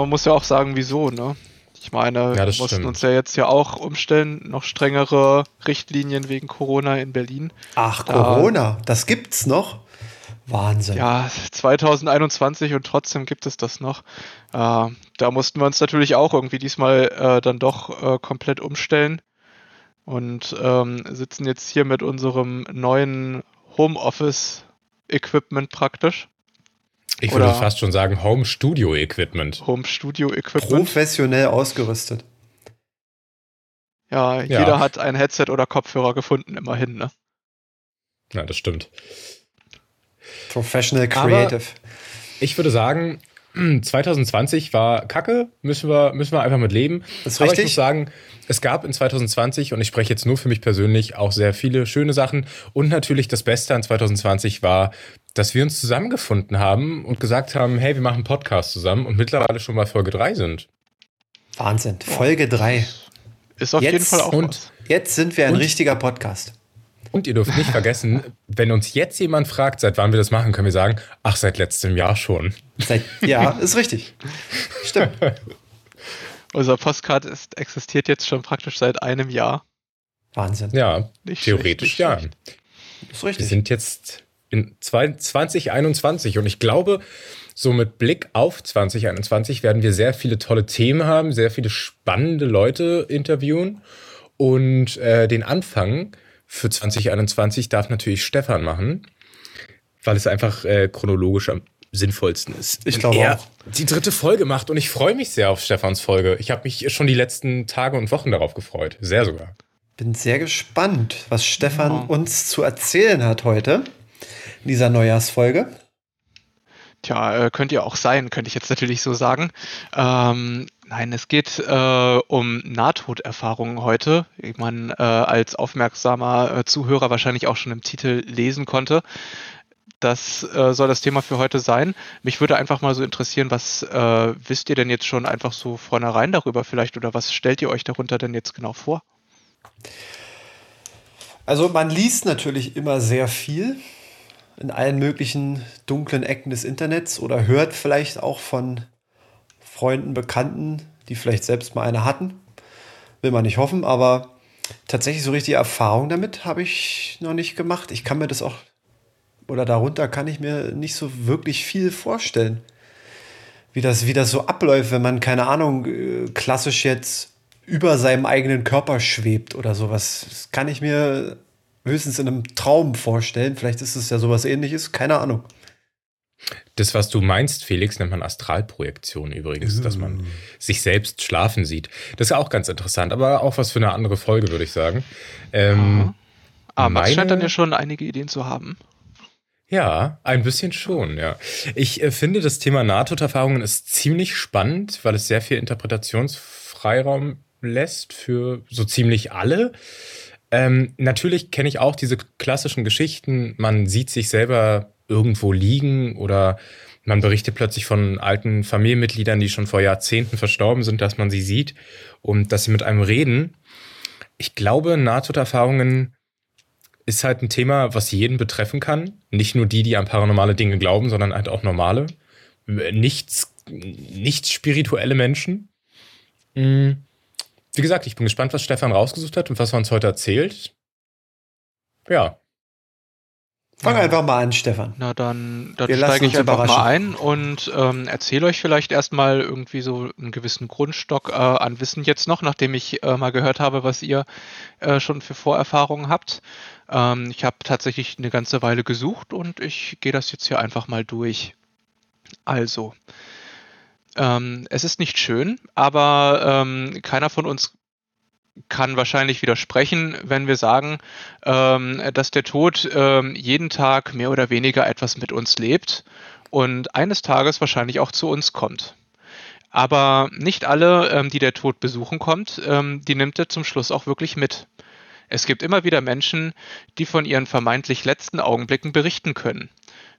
Man muss ja auch sagen, wieso, ne? Ich meine, Ja, wir mussten stimmt. uns ja jetzt ja auch umstellen, noch strengere Richtlinien wegen Corona in Berlin. Ach, Da- Corona, das gibt's noch? Wahnsinn. Ja, 2021 und trotzdem gibt es das noch. Äh, da mussten wir uns natürlich auch irgendwie diesmal äh, dann doch äh, komplett umstellen und ähm, sitzen jetzt hier mit unserem neuen Homeoffice-Equipment praktisch. Ich würde fast schon sagen Home Studio Equipment. Home-Studio-Equipment. Professionell ausgerüstet. Ja, Ja. jeder hat ein Headset oder Kopfhörer gefunden, immerhin, ne? Ja, das stimmt. Professional Aber- Creative. Ich würde sagen, 2020 war Kacke, müssen wir, müssen wir einfach mit leben. Das ist Aber ich richtig. muss sagen, es gab in 2020, und ich spreche jetzt nur für mich persönlich, auch sehr viele schöne Sachen. Und natürlich das Beste an 2020 war, dass wir uns zusammengefunden haben und gesagt haben, hey, wir machen einen Podcast zusammen und mittlerweile schon bei Folge 3 sind. Wahnsinn. Folge 3. Ist auf Jetzt jeden Fall auch und- was. Jetzt sind wir ein Und- richtiger Podcast. Und ihr dürft nicht vergessen, wenn uns jetzt jemand fragt, seit wann wir das machen, können wir sagen, ach, seit letztem Jahr schon. Seit, ja, ist richtig. Stimmt. Unser Postcard ist, existiert jetzt schon praktisch seit einem Jahr. Wahnsinn. Ja, Nicht theoretisch schlecht, ja. Ist Wir richtig. sind jetzt in zwei- 2021 und ich glaube, so mit Blick auf 2021 werden wir sehr viele tolle Themen haben, sehr viele spannende Leute interviewen und äh, den Anfang für 2021 darf natürlich Stefan machen, weil es einfach äh, chronologisch am sinnvollsten ist. Ich glaube er auch. Die dritte Folge macht und ich freue mich sehr auf Stefans Folge. Ich habe mich schon die letzten Tage und Wochen darauf gefreut. Sehr sogar. Bin sehr gespannt, was Stefan Ja. uns zu erzählen hat heute in dieser Neujahrsfolge. Tja, äh, könnt ihr auch sein, könnte ich jetzt natürlich so sagen. Ähm, nein, es geht äh, um Nahtoderfahrungen heute, wie man äh, als aufmerksamer äh, Zuhörer wahrscheinlich auch schon im Titel lesen konnte. Das äh, soll das Thema für heute sein. Mich würde einfach mal so interessieren, was äh, wisst ihr denn jetzt schon einfach so vornherein darüber vielleicht oder was stellt ihr euch darunter denn jetzt genau vor? Also man liest natürlich immer sehr viel in allen möglichen dunklen Ecken des Internets oder hört vielleicht auch von Freunden, Bekannten, die vielleicht selbst mal eine hatten. Will man nicht hoffen, aber tatsächlich so richtige Erfahrung damit habe ich noch nicht gemacht. Ich kann mir das auch, oder darunter kann ich mir nicht so wirklich viel vorstellen. Wie das, wie das so abläuft, wenn man, keine Ahnung, äh, klassisch jetzt über seinem eigenen Körper schwebt oder sowas. Das kann ich mir höchstens in einem Traum vorstellen. Vielleicht ist es ja sowas ähnliches, keine Ahnung. Das, was du meinst, Felix, nennt man Astralprojektion übrigens, dass man sich selbst schlafen sieht. Das ist auch ganz interessant, aber auch was für eine andere Folge, würde ich sagen. Ähm, Ah, Max meine- scheint dann ja schon einige Ideen zu haben. Ja, ein bisschen schon, ja. Ich äh, finde, das Thema Nahtoderfahrungen ist ziemlich spannend, weil es sehr viel Interpretationsfreiraum lässt für so ziemlich alle. Ähm, natürlich kenne ich auch diese klassischen Geschichten. Man sieht sich selber irgendwo liegen oder man berichtet plötzlich von alten Familienmitgliedern, die schon vor Jahrzehnten verstorben sind, dass man sie sieht und dass sie mit einem reden. Ich glaube, Nahtoderfahrungen ist halt ein Thema, was jeden betreffen kann. Nicht nur die, die an paranormale Dinge glauben, sondern halt auch normale. Nichts, nichts spirituelle Menschen. Mm. Wie gesagt, ich bin gespannt, was Stefan rausgesucht hat und was er uns heute erzählt. Ja. Fang Ja. einfach mal an, Stefan. Na dann, dann Wir steige ich einfach mal ein und ähm, erzähle euch vielleicht erstmal irgendwie so einen gewissen Grundstock äh, an Wissen jetzt noch, nachdem ich äh, mal gehört habe, was ihr äh, schon für Vorerfahrungen habt. Ähm, ich habe tatsächlich eine ganze Weile gesucht und ich gehe das jetzt hier einfach mal durch. Also, ähm, es ist nicht schön, aber ähm, keiner von uns kann wahrscheinlich widersprechen, wenn wir sagen, ähm, dass der Tod ähm, jeden Tag mehr oder weniger etwas mit uns lebt und eines Tages wahrscheinlich auch zu uns kommt. Aber nicht alle, ähm, die der Tod besuchen kommt, ähm, die nimmt er zum Schluss auch wirklich mit. Es gibt immer wieder Menschen, die von ihren vermeintlich letzten Augenblicken berichten können.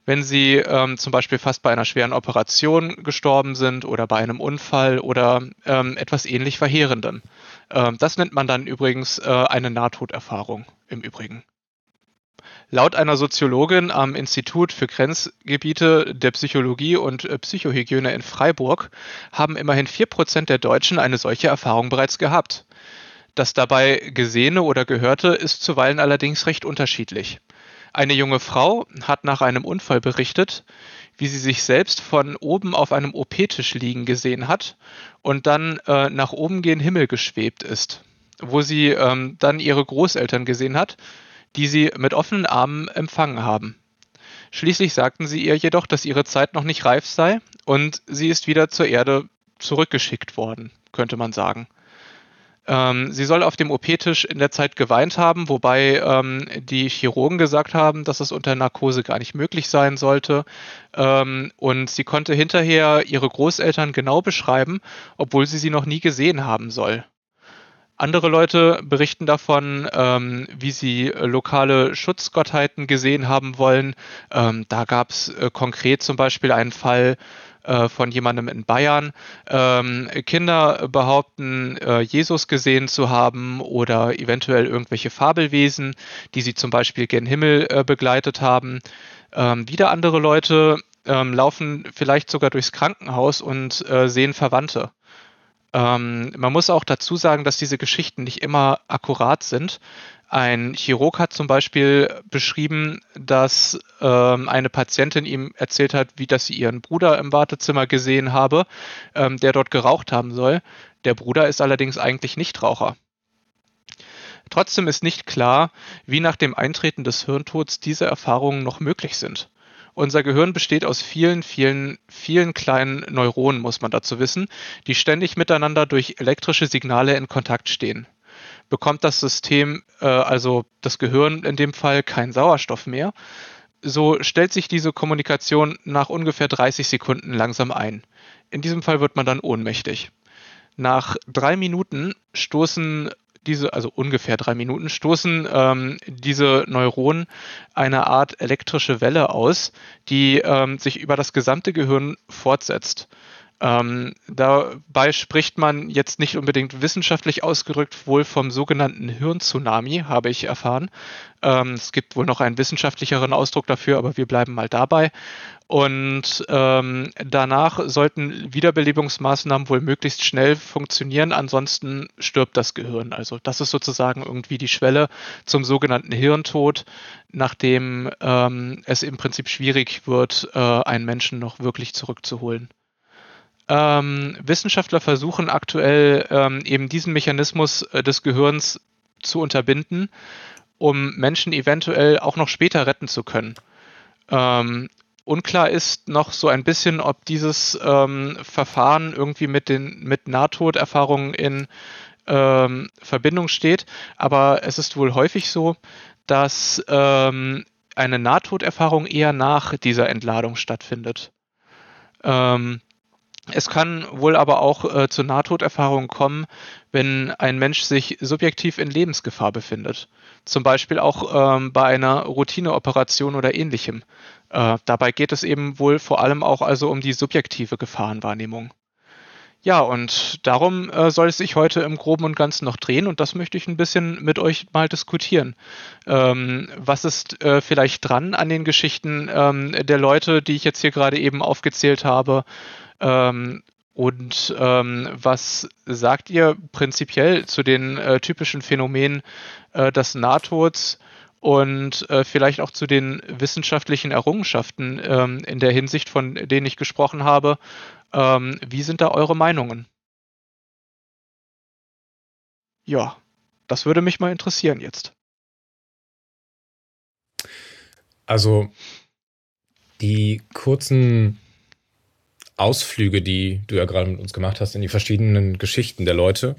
Wenn sie ähm, zum Beispiel fast bei einer schweren Operation gestorben sind oder bei einem Unfall oder ähm, etwas ähnlich Verheerendem. Ähm, das nennt man dann übrigens äh, eine Nahtoderfahrung im Übrigen. Laut einer Soziologin am Institut für Grenzgebiete der Psychologie und äh, Psychohygiene in Freiburg haben immerhin 4% der Deutschen eine solche Erfahrung bereits gehabt. Das dabei Gesehene oder Gehörte ist zuweilen allerdings recht unterschiedlich. Eine junge Frau hat nach einem Unfall berichtet, wie sie sich selbst von oben auf einem OP-Tisch liegen gesehen hat und dann äh, nach oben gen Himmel geschwebt ist, wo sie ähm, dann ihre Großeltern gesehen hat, die sie mit offenen Armen empfangen haben. Schließlich sagten sie ihr jedoch, dass ihre Zeit noch nicht reif sei und sie ist wieder zur Erde zurückgeschickt worden, könnte man sagen. Ähm, sie soll auf dem OP-Tisch in der Zeit geweint haben, wobei ähm, die Chirurgen gesagt haben, dass es unter Narkose gar nicht möglich sein sollte. Ähm, und sie konnte hinterher ihre Großeltern genau beschreiben, obwohl sie sie noch nie gesehen haben soll. Andere Leute berichten davon, ähm, wie sie lokale Schutzgottheiten gesehen haben wollen. Ähm, da gab es äh, konkret zum Beispiel einen Fall, äh, von jemandem in Bayern. Ähm, Kinder behaupten, äh, Jesus gesehen zu haben oder eventuell irgendwelche Fabelwesen, die sie zum Beispiel gen Himmel äh, begleitet haben. Ähm, wieder andere Leute ähm, laufen vielleicht sogar durchs Krankenhaus und äh, sehen Verwandte. Ähm, man muss auch dazu sagen, dass diese Geschichten nicht immer akkurat sind. Ein Chirurg hat zum Beispiel beschrieben, dass ähm, eine Patientin ihm erzählt hat, wie dass sie ihren Bruder im Wartezimmer gesehen habe, ähm, der dort geraucht haben soll. Der Bruder ist allerdings eigentlich Nichtraucher. Trotzdem ist nicht klar, wie nach dem Eintreten des Hirntods diese Erfahrungen noch möglich sind. Unser Gehirn besteht aus vielen, vielen, vielen kleinen Neuronen, muss man dazu wissen, die ständig miteinander durch elektrische Signale in Kontakt stehen bekommt das System, äh, also das Gehirn in dem Fall, keinen Sauerstoff mehr. So stellt sich diese Kommunikation nach ungefähr 30 Sekunden langsam ein. In diesem Fall wird man dann ohnmächtig. Nach drei Minuten stoßen diese, also ungefähr drei Minuten, stoßen ähm, diese Neuronen eine Art elektrische Welle aus, die ähm, sich über das gesamte Gehirn fortsetzt. Ähm, dabei spricht man jetzt nicht unbedingt wissenschaftlich ausgerückt wohl vom sogenannten Hirntsunami, habe ich erfahren. Ähm, es gibt wohl noch einen wissenschaftlicheren Ausdruck dafür, aber wir bleiben mal dabei. Und ähm, danach sollten Wiederbelebungsmaßnahmen wohl möglichst schnell funktionieren, ansonsten stirbt das Gehirn. Also das ist sozusagen irgendwie die Schwelle zum sogenannten Hirntod, nachdem ähm, es im Prinzip schwierig wird, äh, einen Menschen noch wirklich zurückzuholen. Ähm, Wissenschaftler versuchen aktuell ähm, eben diesen Mechanismus äh, des Gehirns zu unterbinden, um Menschen eventuell auch noch später retten zu können. Ähm, unklar ist noch so ein bisschen, ob dieses ähm, Verfahren irgendwie mit den mit Nahtoderfahrungen in ähm, Verbindung steht, aber es ist wohl häufig so, dass ähm, eine Nahtoderfahrung eher nach dieser Entladung stattfindet. Ähm, es kann wohl aber auch äh, zu Nahtoderfahrungen kommen, wenn ein Mensch sich subjektiv in Lebensgefahr befindet. Zum Beispiel auch ähm, bei einer Routineoperation oder ähnlichem. Äh, dabei geht es eben wohl vor allem auch also um die subjektive Gefahrenwahrnehmung. Ja, und darum äh, soll es sich heute im Groben und Ganzen noch drehen und das möchte ich ein bisschen mit euch mal diskutieren. Ähm, was ist äh, vielleicht dran an den Geschichten ähm, der Leute, die ich jetzt hier gerade eben aufgezählt habe? Ähm, und ähm, was sagt ihr prinzipiell zu den äh, typischen Phänomenen äh, des Nahtods und äh, vielleicht auch zu den wissenschaftlichen Errungenschaften ähm, in der Hinsicht, von denen ich gesprochen habe? Ähm, wie sind da eure Meinungen? Ja, das würde mich mal interessieren jetzt. Also die kurzen Ausflüge, die du ja gerade mit uns gemacht hast, in die verschiedenen Geschichten der Leute.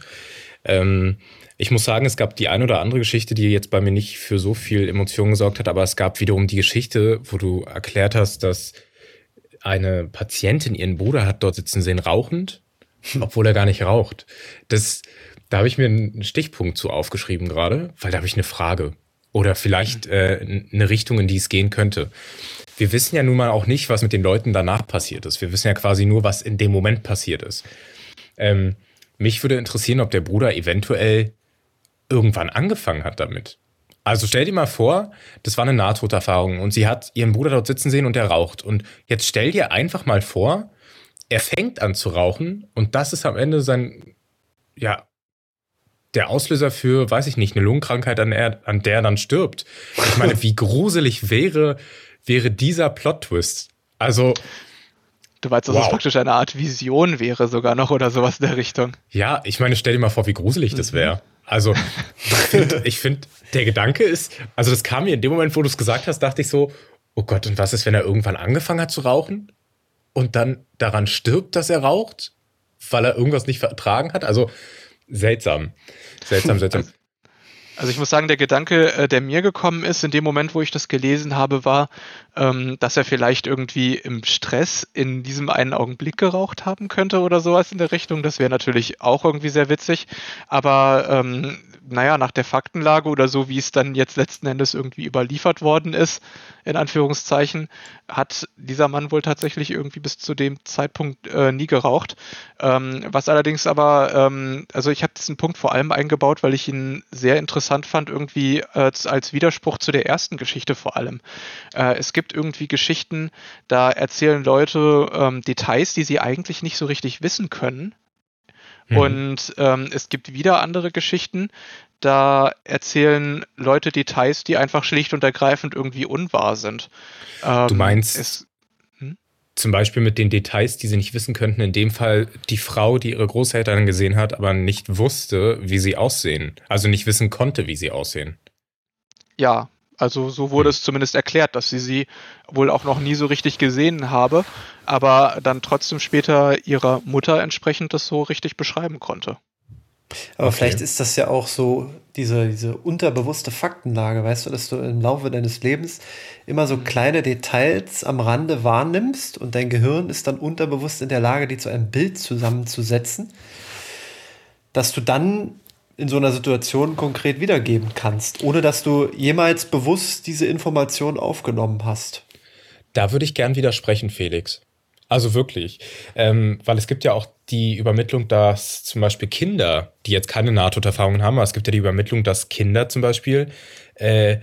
Ähm, ich muss sagen, es gab die ein oder andere Geschichte, die jetzt bei mir nicht für so viel Emotion gesorgt hat, aber es gab wiederum die Geschichte, wo du erklärt hast, dass eine Patientin ihren Bruder hat dort sitzen sehen, rauchend, obwohl er gar nicht raucht. Das, da habe ich mir einen Stichpunkt zu aufgeschrieben gerade, weil da habe ich eine Frage. Oder vielleicht äh, eine Richtung, in die es gehen könnte wir wissen ja nun mal auch nicht, was mit den Leuten danach passiert ist. Wir wissen ja quasi nur, was in dem Moment passiert ist. Ähm, mich würde interessieren, ob der Bruder eventuell irgendwann angefangen hat damit. Also stell dir mal vor, das war eine Nahtoderfahrung und sie hat ihren Bruder dort sitzen sehen und der raucht. Und jetzt stell dir einfach mal vor, er fängt an zu rauchen und das ist am Ende sein, ja, der Auslöser für, weiß ich nicht, eine Lungenkrankheit, an der, an der er dann stirbt. Ich meine, wie gruselig wäre, wäre dieser Plot-Twist? Also. Du weißt, dass wow. das praktisch eine Art Vision wäre, sogar noch oder sowas in der Richtung. Ja, ich meine, stell dir mal vor, wie gruselig das wäre. Also, ich finde, find, der Gedanke ist, also das kam mir in dem Moment, wo du es gesagt hast, dachte ich so, oh Gott, und was ist, wenn er irgendwann angefangen hat zu rauchen und dann daran stirbt, dass er raucht, weil er irgendwas nicht vertragen hat? Also, seltsam. Seltsam, seltsam. Also ich muss sagen, der Gedanke, äh, der mir gekommen ist in dem Moment, wo ich das gelesen habe, war, ähm, dass er vielleicht irgendwie im Stress in diesem einen Augenblick geraucht haben könnte oder sowas in der Richtung. Das wäre natürlich auch irgendwie sehr witzig. Aber ähm, naja, nach der Faktenlage oder so, wie es dann jetzt letzten Endes irgendwie überliefert worden ist, in Anführungszeichen, hat dieser Mann wohl tatsächlich irgendwie bis zu dem Zeitpunkt äh, nie geraucht. Ähm, was allerdings aber, ähm, also ich habe diesen Punkt vor allem eingebaut, weil ich ihn sehr interessant fand, irgendwie äh, als Widerspruch zu der ersten Geschichte vor allem. Äh, es gibt irgendwie Geschichten, da erzählen Leute ähm, Details, die sie eigentlich nicht so richtig wissen können Mhm. Und ähm, es gibt wieder andere Geschichten, da erzählen Leute Details, die einfach schlicht und ergreifend irgendwie unwahr sind. Ähm, du meinst es, hm? zum Beispiel mit den Details, die sie nicht wissen könnten, in dem Fall die Frau, die ihre Großeltern gesehen hat, aber nicht wusste, wie sie aussehen. Also nicht wissen konnte, wie sie aussehen. Ja, also so wurde es zumindest erklärt, dass sie sie wohl auch noch nie so richtig gesehen habe, aber dann trotzdem später ihrer Mutter entsprechend das so richtig beschreiben konnte. Aber okay. vielleicht ist das ja auch so diese, diese unterbewusste Faktenlage, weißt du, dass du im Laufe deines Lebens immer so kleine Details am Rande wahrnimmst und dein Gehirn ist dann unterbewusst in der Lage, die zu einem Bild zusammenzusetzen, dass du dann in so einer Situation konkret wiedergeben kannst, ohne dass du jemals bewusst diese Information aufgenommen hast. Da würde ich gern widersprechen, Felix. Also wirklich. Ähm, weil es gibt ja auch die Übermittlung, dass zum Beispiel Kinder, die jetzt keine Nahtoderfahrungen haben, aber es gibt ja die Übermittlung, dass Kinder zum Beispiel äh,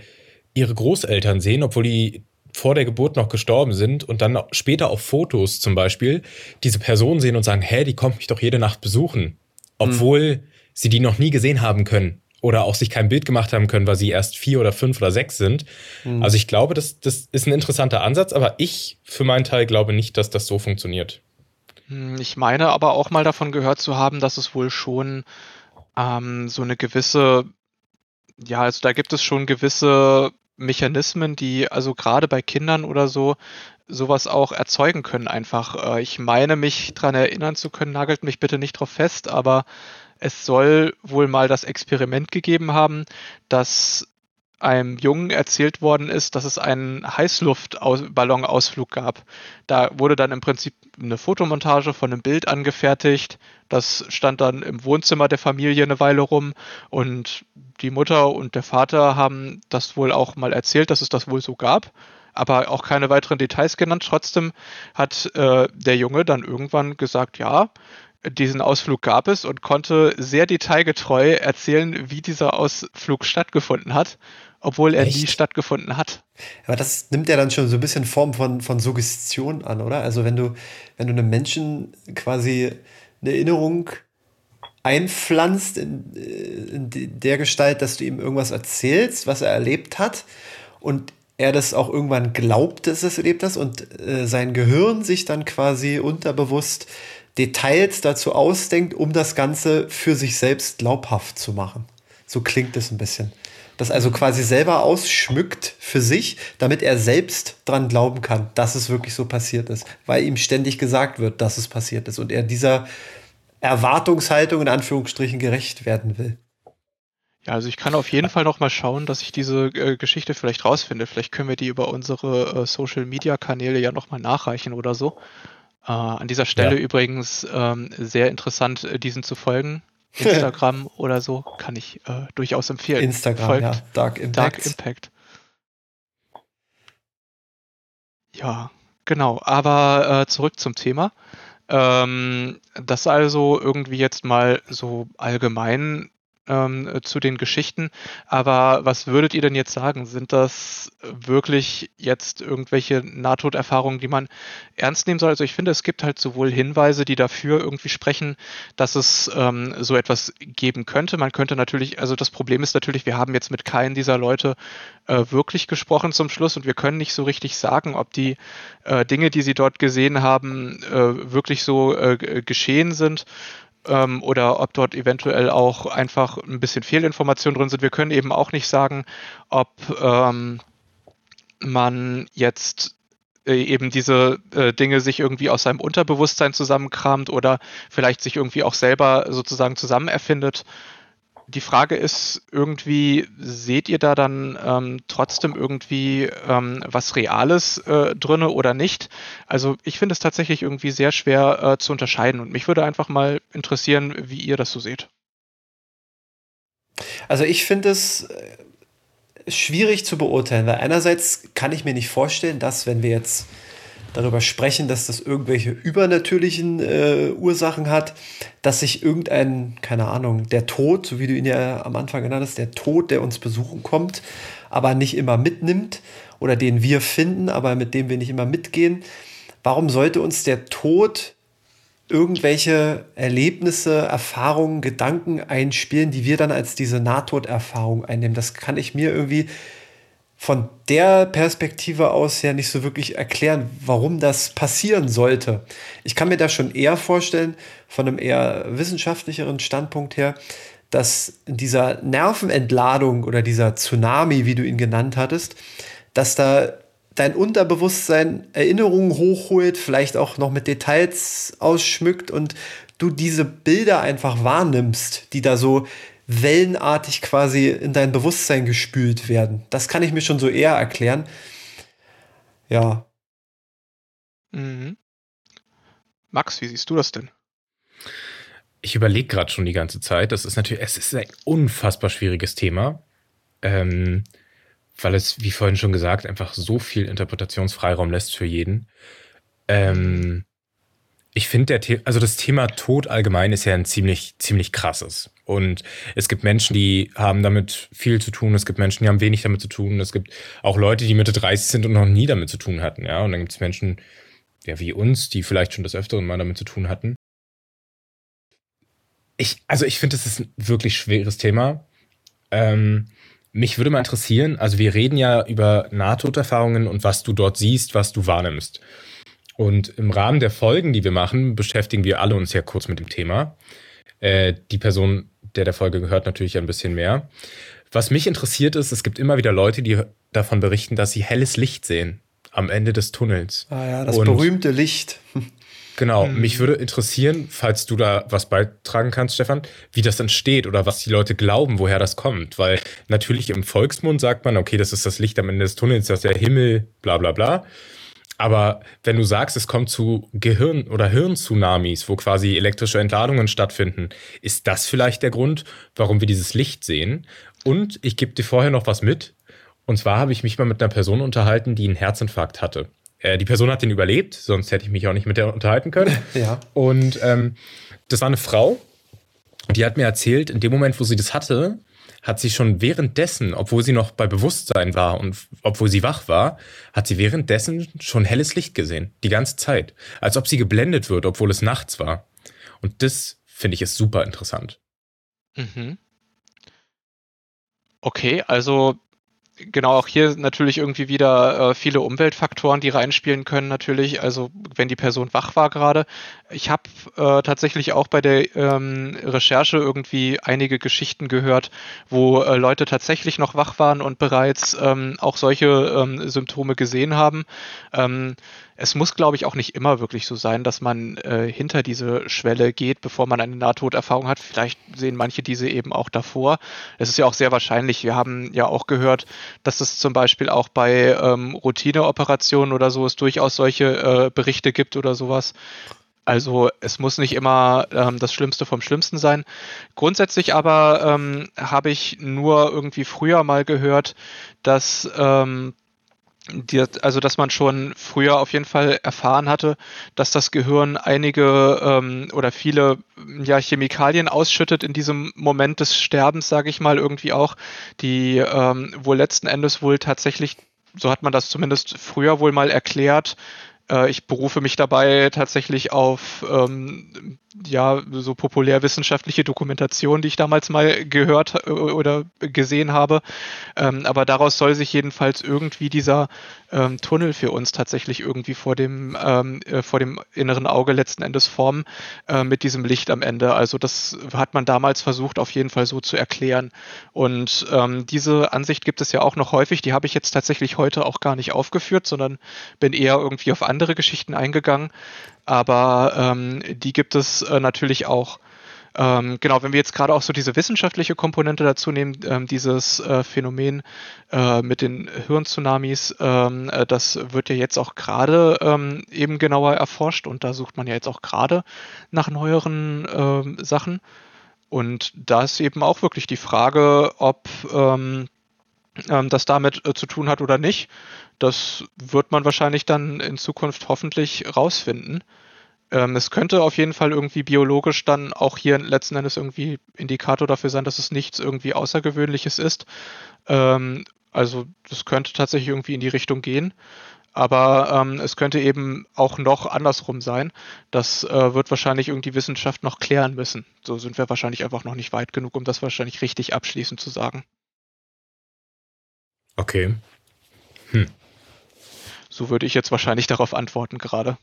ihre Großeltern sehen, obwohl die vor der Geburt noch gestorben sind und dann später auf Fotos zum Beispiel diese Person sehen und sagen, hä, die kommt mich doch jede Nacht besuchen. Obwohl mhm sie die noch nie gesehen haben können oder auch sich kein Bild gemacht haben können, weil sie erst vier oder fünf oder sechs sind. Mhm. Also ich glaube, das, das ist ein interessanter Ansatz, aber ich für meinen Teil glaube nicht, dass das so funktioniert. Hm, ich meine aber auch mal davon gehört zu haben, dass es wohl schon ähm, so eine gewisse, ja, also da gibt es schon gewisse Mechanismen, die also gerade bei Kindern oder so sowas auch erzeugen können einfach. Äh, ich meine mich daran erinnern zu können, nagelt mich bitte nicht drauf fest, aber es soll wohl mal das Experiment gegeben haben, dass einem Jungen erzählt worden ist, dass es einen Heißluftballonausflug gab. Da wurde dann im Prinzip eine Fotomontage von einem Bild angefertigt. Das stand dann im Wohnzimmer der Familie eine Weile rum und die Mutter und der Vater haben das wohl auch mal erzählt, dass es das wohl so gab, aber auch keine weiteren Details genannt. Trotzdem hat äh, der Junge dann irgendwann gesagt, ja, diesen Ausflug gab es und konnte sehr detailgetreu erzählen, wie dieser Ausflug stattgefunden hat, obwohl er Echt? nie stattgefunden hat. Aber das nimmt ja dann schon so ein bisschen Form von, von Suggestion an, oder? Also wenn du, wenn du einem Menschen quasi eine Erinnerung einpflanzt in, in der Gestalt, dass du ihm irgendwas erzählst, was er erlebt hat und er das auch irgendwann glaubt, dass er es erlebt hat und äh, sein Gehirn sich dann quasi unterbewusst Details dazu ausdenkt, um das Ganze für sich selbst glaubhaft zu machen. So klingt es ein bisschen. Das also quasi selber ausschmückt für sich, damit er selbst dran glauben kann, dass es wirklich so passiert ist, weil ihm ständig gesagt wird, dass es passiert ist und er dieser Erwartungshaltung in Anführungsstrichen gerecht werden will. Ja, also ich kann auf jeden Fall noch mal schauen, dass ich diese äh, Geschichte vielleicht rausfinde. Vielleicht können wir die über unsere äh, Social Media Kanäle ja noch mal nachreichen oder so. Äh, an dieser Stelle ja. übrigens ähm, sehr interessant, äh, diesen zu folgen. Instagram oder so kann ich äh, durchaus empfehlen. Instagram, Folgt ja. Dark Impact. Dark Impact. Ja, genau. Aber äh, zurück zum Thema. Ähm, das also irgendwie jetzt mal so allgemein ähm, zu den Geschichten. Aber was würdet ihr denn jetzt sagen? Sind das wirklich jetzt irgendwelche Nahtoderfahrungen, die man ernst nehmen soll? Also ich finde, es gibt halt sowohl Hinweise, die dafür irgendwie sprechen, dass es ähm, so etwas geben könnte. Man könnte natürlich, also das Problem ist natürlich, wir haben jetzt mit keinen dieser Leute äh, wirklich gesprochen zum Schluss und wir können nicht so richtig sagen, ob die äh, Dinge, die sie dort gesehen haben, äh, wirklich so äh, geschehen sind ähm, oder ob dort eventuell auch einfach ein bisschen Fehlinformationen drin sind. Wir können eben auch nicht sagen, ob ähm, man jetzt äh, eben diese äh, Dinge sich irgendwie aus seinem Unterbewusstsein zusammenkramt oder vielleicht sich irgendwie auch selber sozusagen zusammen erfindet die Frage ist irgendwie, seht ihr da dann ähm, trotzdem irgendwie ähm, was Reales äh, drinne oder nicht? Also ich finde es tatsächlich irgendwie sehr schwer äh, zu unterscheiden und mich würde einfach mal interessieren, wie ihr das so seht. Also ich finde es äh, schwierig zu beurteilen, weil einerseits kann ich mir nicht vorstellen, dass wenn wir jetzt darüber sprechen, dass das irgendwelche übernatürlichen äh, Ursachen hat, dass sich irgendein, keine Ahnung, der Tod, so wie du ihn ja am Anfang genannt hast, der Tod, der uns besuchen kommt, aber nicht immer mitnimmt oder den wir finden, aber mit dem wir nicht immer mitgehen. Warum sollte uns der Tod irgendwelche Erlebnisse, Erfahrungen, Gedanken einspielen, die wir dann als diese Nahtoderfahrung einnehmen? Das kann ich mir irgendwie von der Perspektive aus ja nicht so wirklich erklären, warum das passieren sollte. Ich kann mir da schon eher vorstellen, von einem eher wissenschaftlicheren Standpunkt her, dass in dieser Nervenentladung oder dieser Tsunami, wie du ihn genannt hattest, dass da dein Unterbewusstsein Erinnerungen hochholt, vielleicht auch noch mit Details ausschmückt und du diese Bilder einfach wahrnimmst, die da so wellenartig quasi in dein Bewusstsein gespült werden. Das kann ich mir schon so eher erklären. Ja. Mhm. Max, wie siehst du das denn? Ich überlege gerade schon die ganze Zeit. Das ist natürlich, es ist ein unfassbar schwieriges Thema, ähm, weil es, wie vorhin schon gesagt, einfach so viel Interpretationsfreiraum lässt für jeden. Ähm, ich finde, also das Thema Tod allgemein ist ja ein ziemlich, ziemlich krasses. Und es gibt Menschen, die haben damit viel zu tun. Es gibt Menschen, die haben wenig damit zu tun. Es gibt auch Leute, die Mitte 30 sind und noch nie damit zu tun hatten. Ja, und dann gibt es Menschen, ja, wie uns, die vielleicht schon das Öfteren mal damit zu tun hatten. Ich, also ich finde, das ist ein wirklich schweres Thema. Ähm, mich würde mal interessieren, also wir reden ja über Nahtoderfahrungen und was du dort siehst, was du wahrnimmst. Und im Rahmen der Folgen, die wir machen, beschäftigen wir alle uns ja kurz mit dem Thema. Äh, die Person, der der Folge gehört, natürlich ein bisschen mehr. Was mich interessiert ist, es gibt immer wieder Leute, die davon berichten, dass sie helles Licht sehen am Ende des Tunnels. Ah ja, das Und berühmte Licht. Genau, hm. mich würde interessieren, falls du da was beitragen kannst, Stefan, wie das entsteht oder was die Leute glauben, woher das kommt. Weil natürlich im Volksmund sagt man, okay, das ist das Licht am Ende des Tunnels, das ist der Himmel, bla bla bla. Aber wenn du sagst, es kommt zu Gehirn- oder Hirntsunamis, wo quasi elektrische Entladungen stattfinden, ist das vielleicht der Grund, warum wir dieses Licht sehen? Und ich gebe dir vorher noch was mit. Und zwar habe ich mich mal mit einer Person unterhalten, die einen Herzinfarkt hatte. Äh, die Person hat den überlebt, sonst hätte ich mich auch nicht mit der unterhalten können. Ja. Und ähm, das war eine Frau, die hat mir erzählt, in dem Moment, wo sie das hatte, hat sie schon währenddessen, obwohl sie noch bei Bewusstsein war und obwohl sie wach war, hat sie währenddessen schon helles Licht gesehen. Die ganze Zeit. Als ob sie geblendet wird, obwohl es nachts war. Und das finde ich ist super interessant. Mhm. Okay, also genau, auch hier natürlich irgendwie wieder äh, viele Umweltfaktoren, die reinspielen können natürlich. Also wenn die Person wach war gerade. Ich habe äh, tatsächlich auch bei der ähm, Recherche irgendwie einige Geschichten gehört, wo äh, Leute tatsächlich noch wach waren und bereits ähm, auch solche ähm, Symptome gesehen haben. Es muss, glaube ich, auch nicht immer wirklich so sein, dass man äh, hinter diese Schwelle geht, bevor man eine Nahtoderfahrung hat. Vielleicht sehen manche diese eben auch davor. Es ist ja auch sehr wahrscheinlich. Wir haben ja auch gehört, dass es zum Beispiel auch bei ähm, Routineoperationen oder so es durchaus solche äh, Berichte gibt oder sowas. Also es muss nicht immer ähm, das Schlimmste vom Schlimmsten sein. Grundsätzlich aber ähm, habe ich nur irgendwie früher mal gehört, dass ähm, die, also dass man schon früher auf jeden Fall erfahren hatte, dass das Gehirn einige ähm, oder viele ja, Chemikalien ausschüttet in diesem Moment des Sterbens, sage ich mal, irgendwie auch, die ähm, wohl letzten Endes wohl tatsächlich, so hat man das zumindest früher wohl mal erklärt, äh, ich berufe mich dabei tatsächlich auf ähm, ja so populärwissenschaftliche Dokumentation, die ich damals mal gehört äh, oder gesehen habe. Ähm, aber daraus soll sich jedenfalls irgendwie dieser ähm, Tunnel für uns tatsächlich irgendwie vor dem ähm, äh, vor dem inneren Auge letzten Endes formen äh, mit diesem Licht am Ende. Also das hat man damals versucht auf jeden Fall so zu erklären. Und ähm, diese Ansicht gibt es ja auch noch häufig. Die habe ich jetzt tatsächlich heute auch gar nicht aufgeführt, sondern bin eher irgendwie auf andere Geschichten eingegangen aber ähm, die gibt es äh, natürlich auch. Ähm, genau, wenn wir jetzt gerade auch so diese wissenschaftliche Komponente dazu nehmen, ähm, dieses äh, Phänomen äh, mit den Hirntsunamis, ähm, äh, das wird ja jetzt auch gerade ähm, eben genauer erforscht und da sucht man ja jetzt auch gerade nach neueren ähm, Sachen. Und da ist eben auch wirklich die Frage, ob ähm, das damit äh, zu tun hat oder nicht. Das wird man wahrscheinlich dann in Zukunft hoffentlich rausfinden. Ähm, es könnte auf jeden Fall irgendwie biologisch dann auch hier letzten Endes irgendwie Indikator dafür sein, dass es nichts irgendwie Außergewöhnliches ist. Ähm, also das könnte tatsächlich irgendwie in die Richtung gehen. Aber ähm, es könnte eben auch noch andersrum sein. Das äh, wird wahrscheinlich irgendwie Wissenschaft noch klären müssen. So sind wir wahrscheinlich einfach noch nicht weit genug, um das wahrscheinlich richtig abschließend zu sagen. Okay. Hm. So würde ich jetzt wahrscheinlich darauf antworten gerade.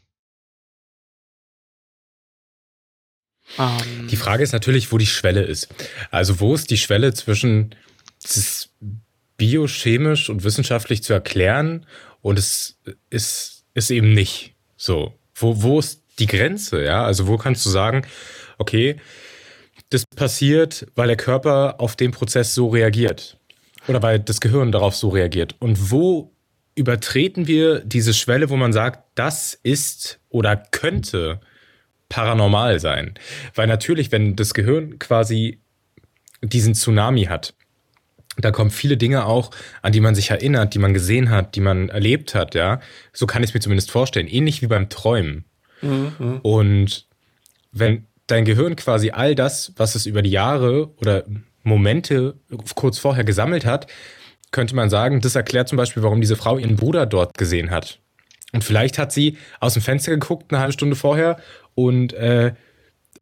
Ähm, die Frage ist natürlich, wo die Schwelle ist. Also wo ist die Schwelle zwischen es biochemisch und wissenschaftlich zu erklären und es ist, ist eben nicht so. Wo, wo ist die Grenze? Ja, also wo kannst du sagen, okay, das passiert, weil der Körper auf den Prozess so reagiert oder weil das Gehirn darauf so reagiert. Und wo übertreten wir diese Schwelle, wo man sagt, das ist oder könnte paranormal sein. Weil natürlich, wenn das Gehirn quasi diesen Tsunami hat, da kommen viele Dinge auch, an die man sich erinnert, die man gesehen hat, die man erlebt hat, ja. So kann ich es mir zumindest vorstellen. Ähnlich wie beim Träumen. Mhm. Und wenn dein Gehirn quasi all das, was es über die Jahre oder Momente kurz vorher gesammelt hat, könnte man sagen, das erklärt zum Beispiel, warum diese Frau ihren Bruder dort gesehen hat. Und vielleicht hat sie aus dem Fenster geguckt eine halbe Stunde vorher und äh,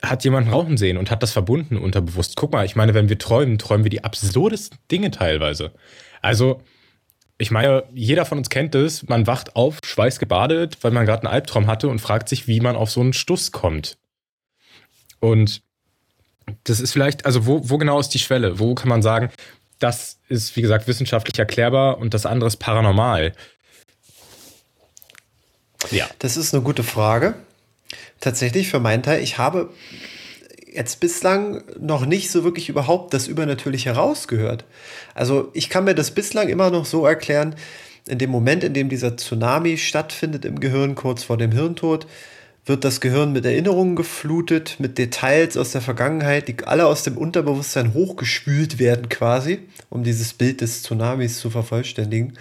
hat jemanden rauchen sehen und hat das verbunden unterbewusst. Guck mal, ich meine, wenn wir träumen, träumen wir die absurdesten Dinge teilweise. Also, ich meine, jeder von uns kennt es, man wacht auf, schweißgebadet, weil man gerade einen Albtraum hatte und fragt sich, wie man auf so einen Stuss kommt. Und das ist vielleicht, also wo, wo genau ist die Schwelle? Wo kann man sagen, das ist, wie gesagt, wissenschaftlich erklärbar und das andere ist paranormal? Ja. Das ist eine gute Frage. Tatsächlich für meinen Teil, ich habe jetzt bislang noch nicht so wirklich überhaupt das Übernatürliche herausgehört. Also ich kann mir das bislang immer noch so erklären, in dem Moment, in dem dieser Tsunami stattfindet im Gehirn, kurz vor dem Hirntod, wird das Gehirn mit Erinnerungen geflutet, mit Details aus der Vergangenheit, die alle aus dem Unterbewusstsein hochgespült werden quasi, um dieses Bild des Tsunamis zu vervollständigen.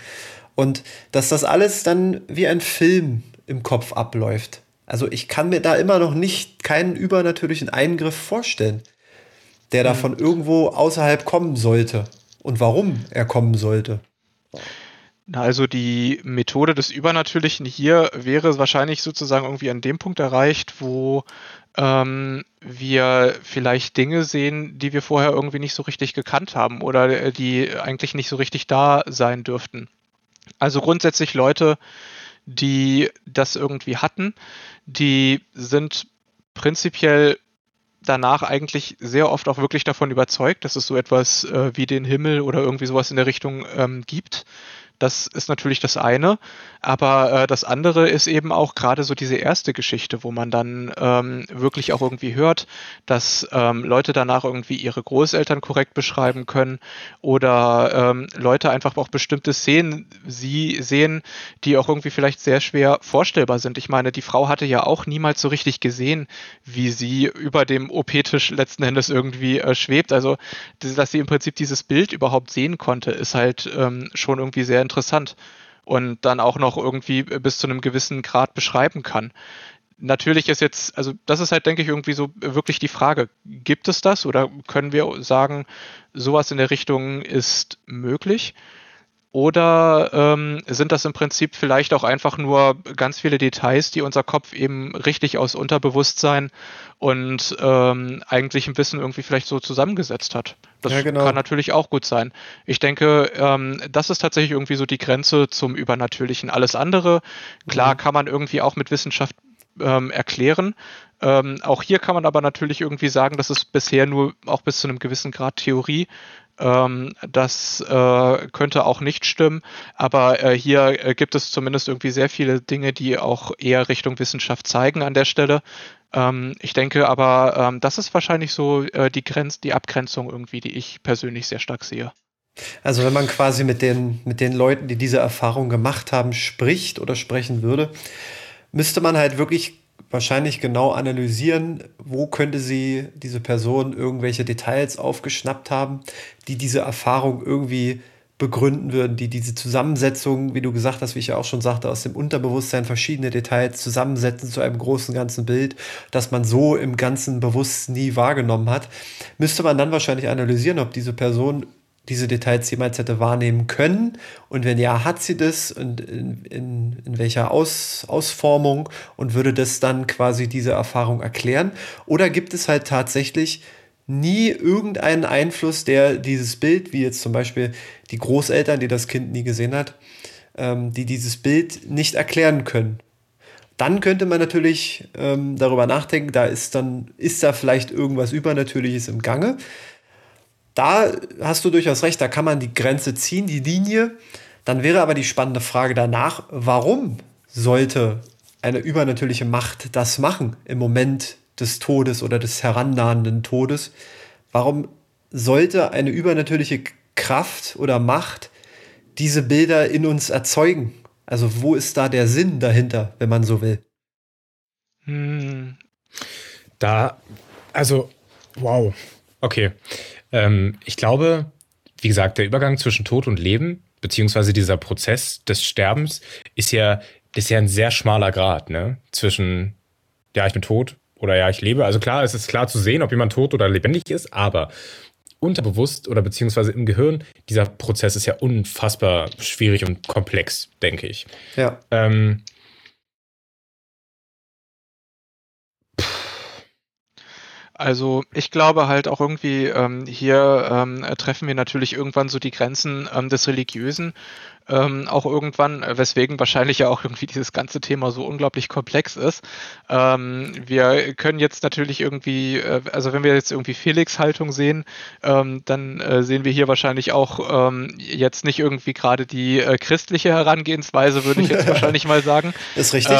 Und dass das alles dann wie ein Film im Kopf abläuft. Also ich kann mir da immer noch nicht keinen übernatürlichen Eingriff vorstellen, der da von irgendwo außerhalb kommen sollte und warum er kommen sollte. Also die Methode des Übernatürlichen hier wäre wahrscheinlich sozusagen irgendwie an dem Punkt erreicht, wo ähm, wir vielleicht Dinge sehen, die wir vorher irgendwie nicht so richtig gekannt haben oder äh, die eigentlich nicht so richtig da sein dürften. Also grundsätzlich Leute, die das irgendwie hatten, die sind prinzipiell danach eigentlich sehr oft auch wirklich davon überzeugt, dass es so etwas äh, wie den Himmel oder irgendwie sowas in der Richtung ähm, gibt. Das ist natürlich das eine. Aber äh, das andere ist eben auch gerade so diese erste Geschichte, wo man dann ähm, wirklich auch irgendwie hört, dass ähm, Leute danach irgendwie ihre Großeltern korrekt beschreiben können oder ähm, Leute einfach auch bestimmte Szenen sie sehen, die auch irgendwie vielleicht sehr schwer vorstellbar sind. Ich meine, die Frau hatte ja auch niemals so richtig gesehen, wie sie über dem OP-Tisch letzten Endes irgendwie äh, schwebt. Also, dass sie im Prinzip dieses Bild überhaupt sehen konnte, ist halt ähm, schon irgendwie sehr interessant interessant. und dann auch noch irgendwie bis zu einem gewissen Grad beschreiben kann. Natürlich ist jetzt, also das ist halt, denke ich, irgendwie so wirklich die Frage, gibt es das oder können wir sagen, sowas in der Richtung ist möglich? Oder ähm, sind das im Prinzip vielleicht auch einfach nur ganz viele Details, die unser Kopf eben richtig aus Unterbewusstsein und ähm, eigentlichem Wissen irgendwie vielleicht so zusammengesetzt hat? Das ja, genau. kann natürlich auch gut sein. Ich denke, ähm, das ist tatsächlich irgendwie so die Grenze zum Übernatürlichen. Alles andere, klar, mhm. kann man irgendwie auch mit Wissenschaft ähm, erklären. Ähm, auch hier kann man aber natürlich irgendwie sagen, dass es bisher nur auch bis zu einem gewissen Grad Theorie ähm, das äh, könnte auch nicht stimmen, aber äh, hier äh, gibt es zumindest irgendwie sehr viele Dinge, die auch eher Richtung Wissenschaft zeigen an der Stelle. Ähm, ich denke aber, ähm, das ist wahrscheinlich so äh, die Grenz, die Abgrenzung irgendwie, die ich persönlich sehr stark sehe. Also wenn man quasi mit den, mit den Leuten, die diese Erfahrung gemacht haben, spricht oder sprechen würde, müsste man halt wirklich wahrscheinlich genau analysieren, wo könnte sie, diese Person, irgendwelche Details aufgeschnappt haben, die diese Erfahrung irgendwie begründen würden, die diese Zusammensetzung, wie du gesagt hast, wie ich ja auch schon sagte, aus dem Unterbewusstsein verschiedene Details zusammensetzen zu einem großen ganzen Bild, das man so im ganzen Bewusst nie wahrgenommen hat, müsste man dann wahrscheinlich analysieren, ob diese Person diese Details jemals hätte wahrnehmen können? Und wenn ja, hat sie das und in, in, in welcher Aus, Ausformung und würde das dann quasi diese Erfahrung erklären? Oder gibt es halt tatsächlich nie irgendeinen Einfluss, der dieses Bild, wie jetzt zum Beispiel die Großeltern, die das Kind nie gesehen hat, ähm, die dieses Bild nicht erklären können? Dann könnte man natürlich ähm, darüber nachdenken, da ist dann, ist da vielleicht irgendwas Übernatürliches im Gange da hast du durchaus recht, da kann man die Grenze ziehen, die Linie. Dann wäre aber die spannende Frage danach, warum sollte eine übernatürliche Macht das machen im Moment des Todes oder des herannahenden Todes? Warum sollte eine übernatürliche Kraft oder Macht diese Bilder in uns erzeugen? Also wo ist da der Sinn dahinter, wenn man so will? Hm. Da, also, wow. Okay. Ähm, ich glaube, wie gesagt, der Übergang zwischen Tod und Leben, beziehungsweise dieser Prozess des Sterbens, ist ja, ist ja ein sehr schmaler Grad, ne? Zwischen, ja, ich bin tot oder ja, ich lebe. Also klar, es ist klar zu sehen, ob jemand tot oder lebendig ist, aber unterbewusst oder beziehungsweise im Gehirn, dieser Prozess ist ja unfassbar schwierig und komplex, denke ich. Ja. Ähm, Also ich glaube halt auch irgendwie, ähm, hier ähm, treffen wir natürlich irgendwann so die Grenzen ähm, des Religiösen. Ähm, auch irgendwann, weswegen wahrscheinlich ja auch irgendwie dieses ganze Thema so unglaublich komplex ist. Ähm, wir können jetzt natürlich irgendwie, äh, also wenn wir jetzt irgendwie Felix-Haltung sehen, ähm, dann äh, sehen wir hier wahrscheinlich auch jetzt nicht irgendwie gerade die äh, christliche Herangehensweise, würde ich jetzt wahrscheinlich mal sagen. Ist richtig.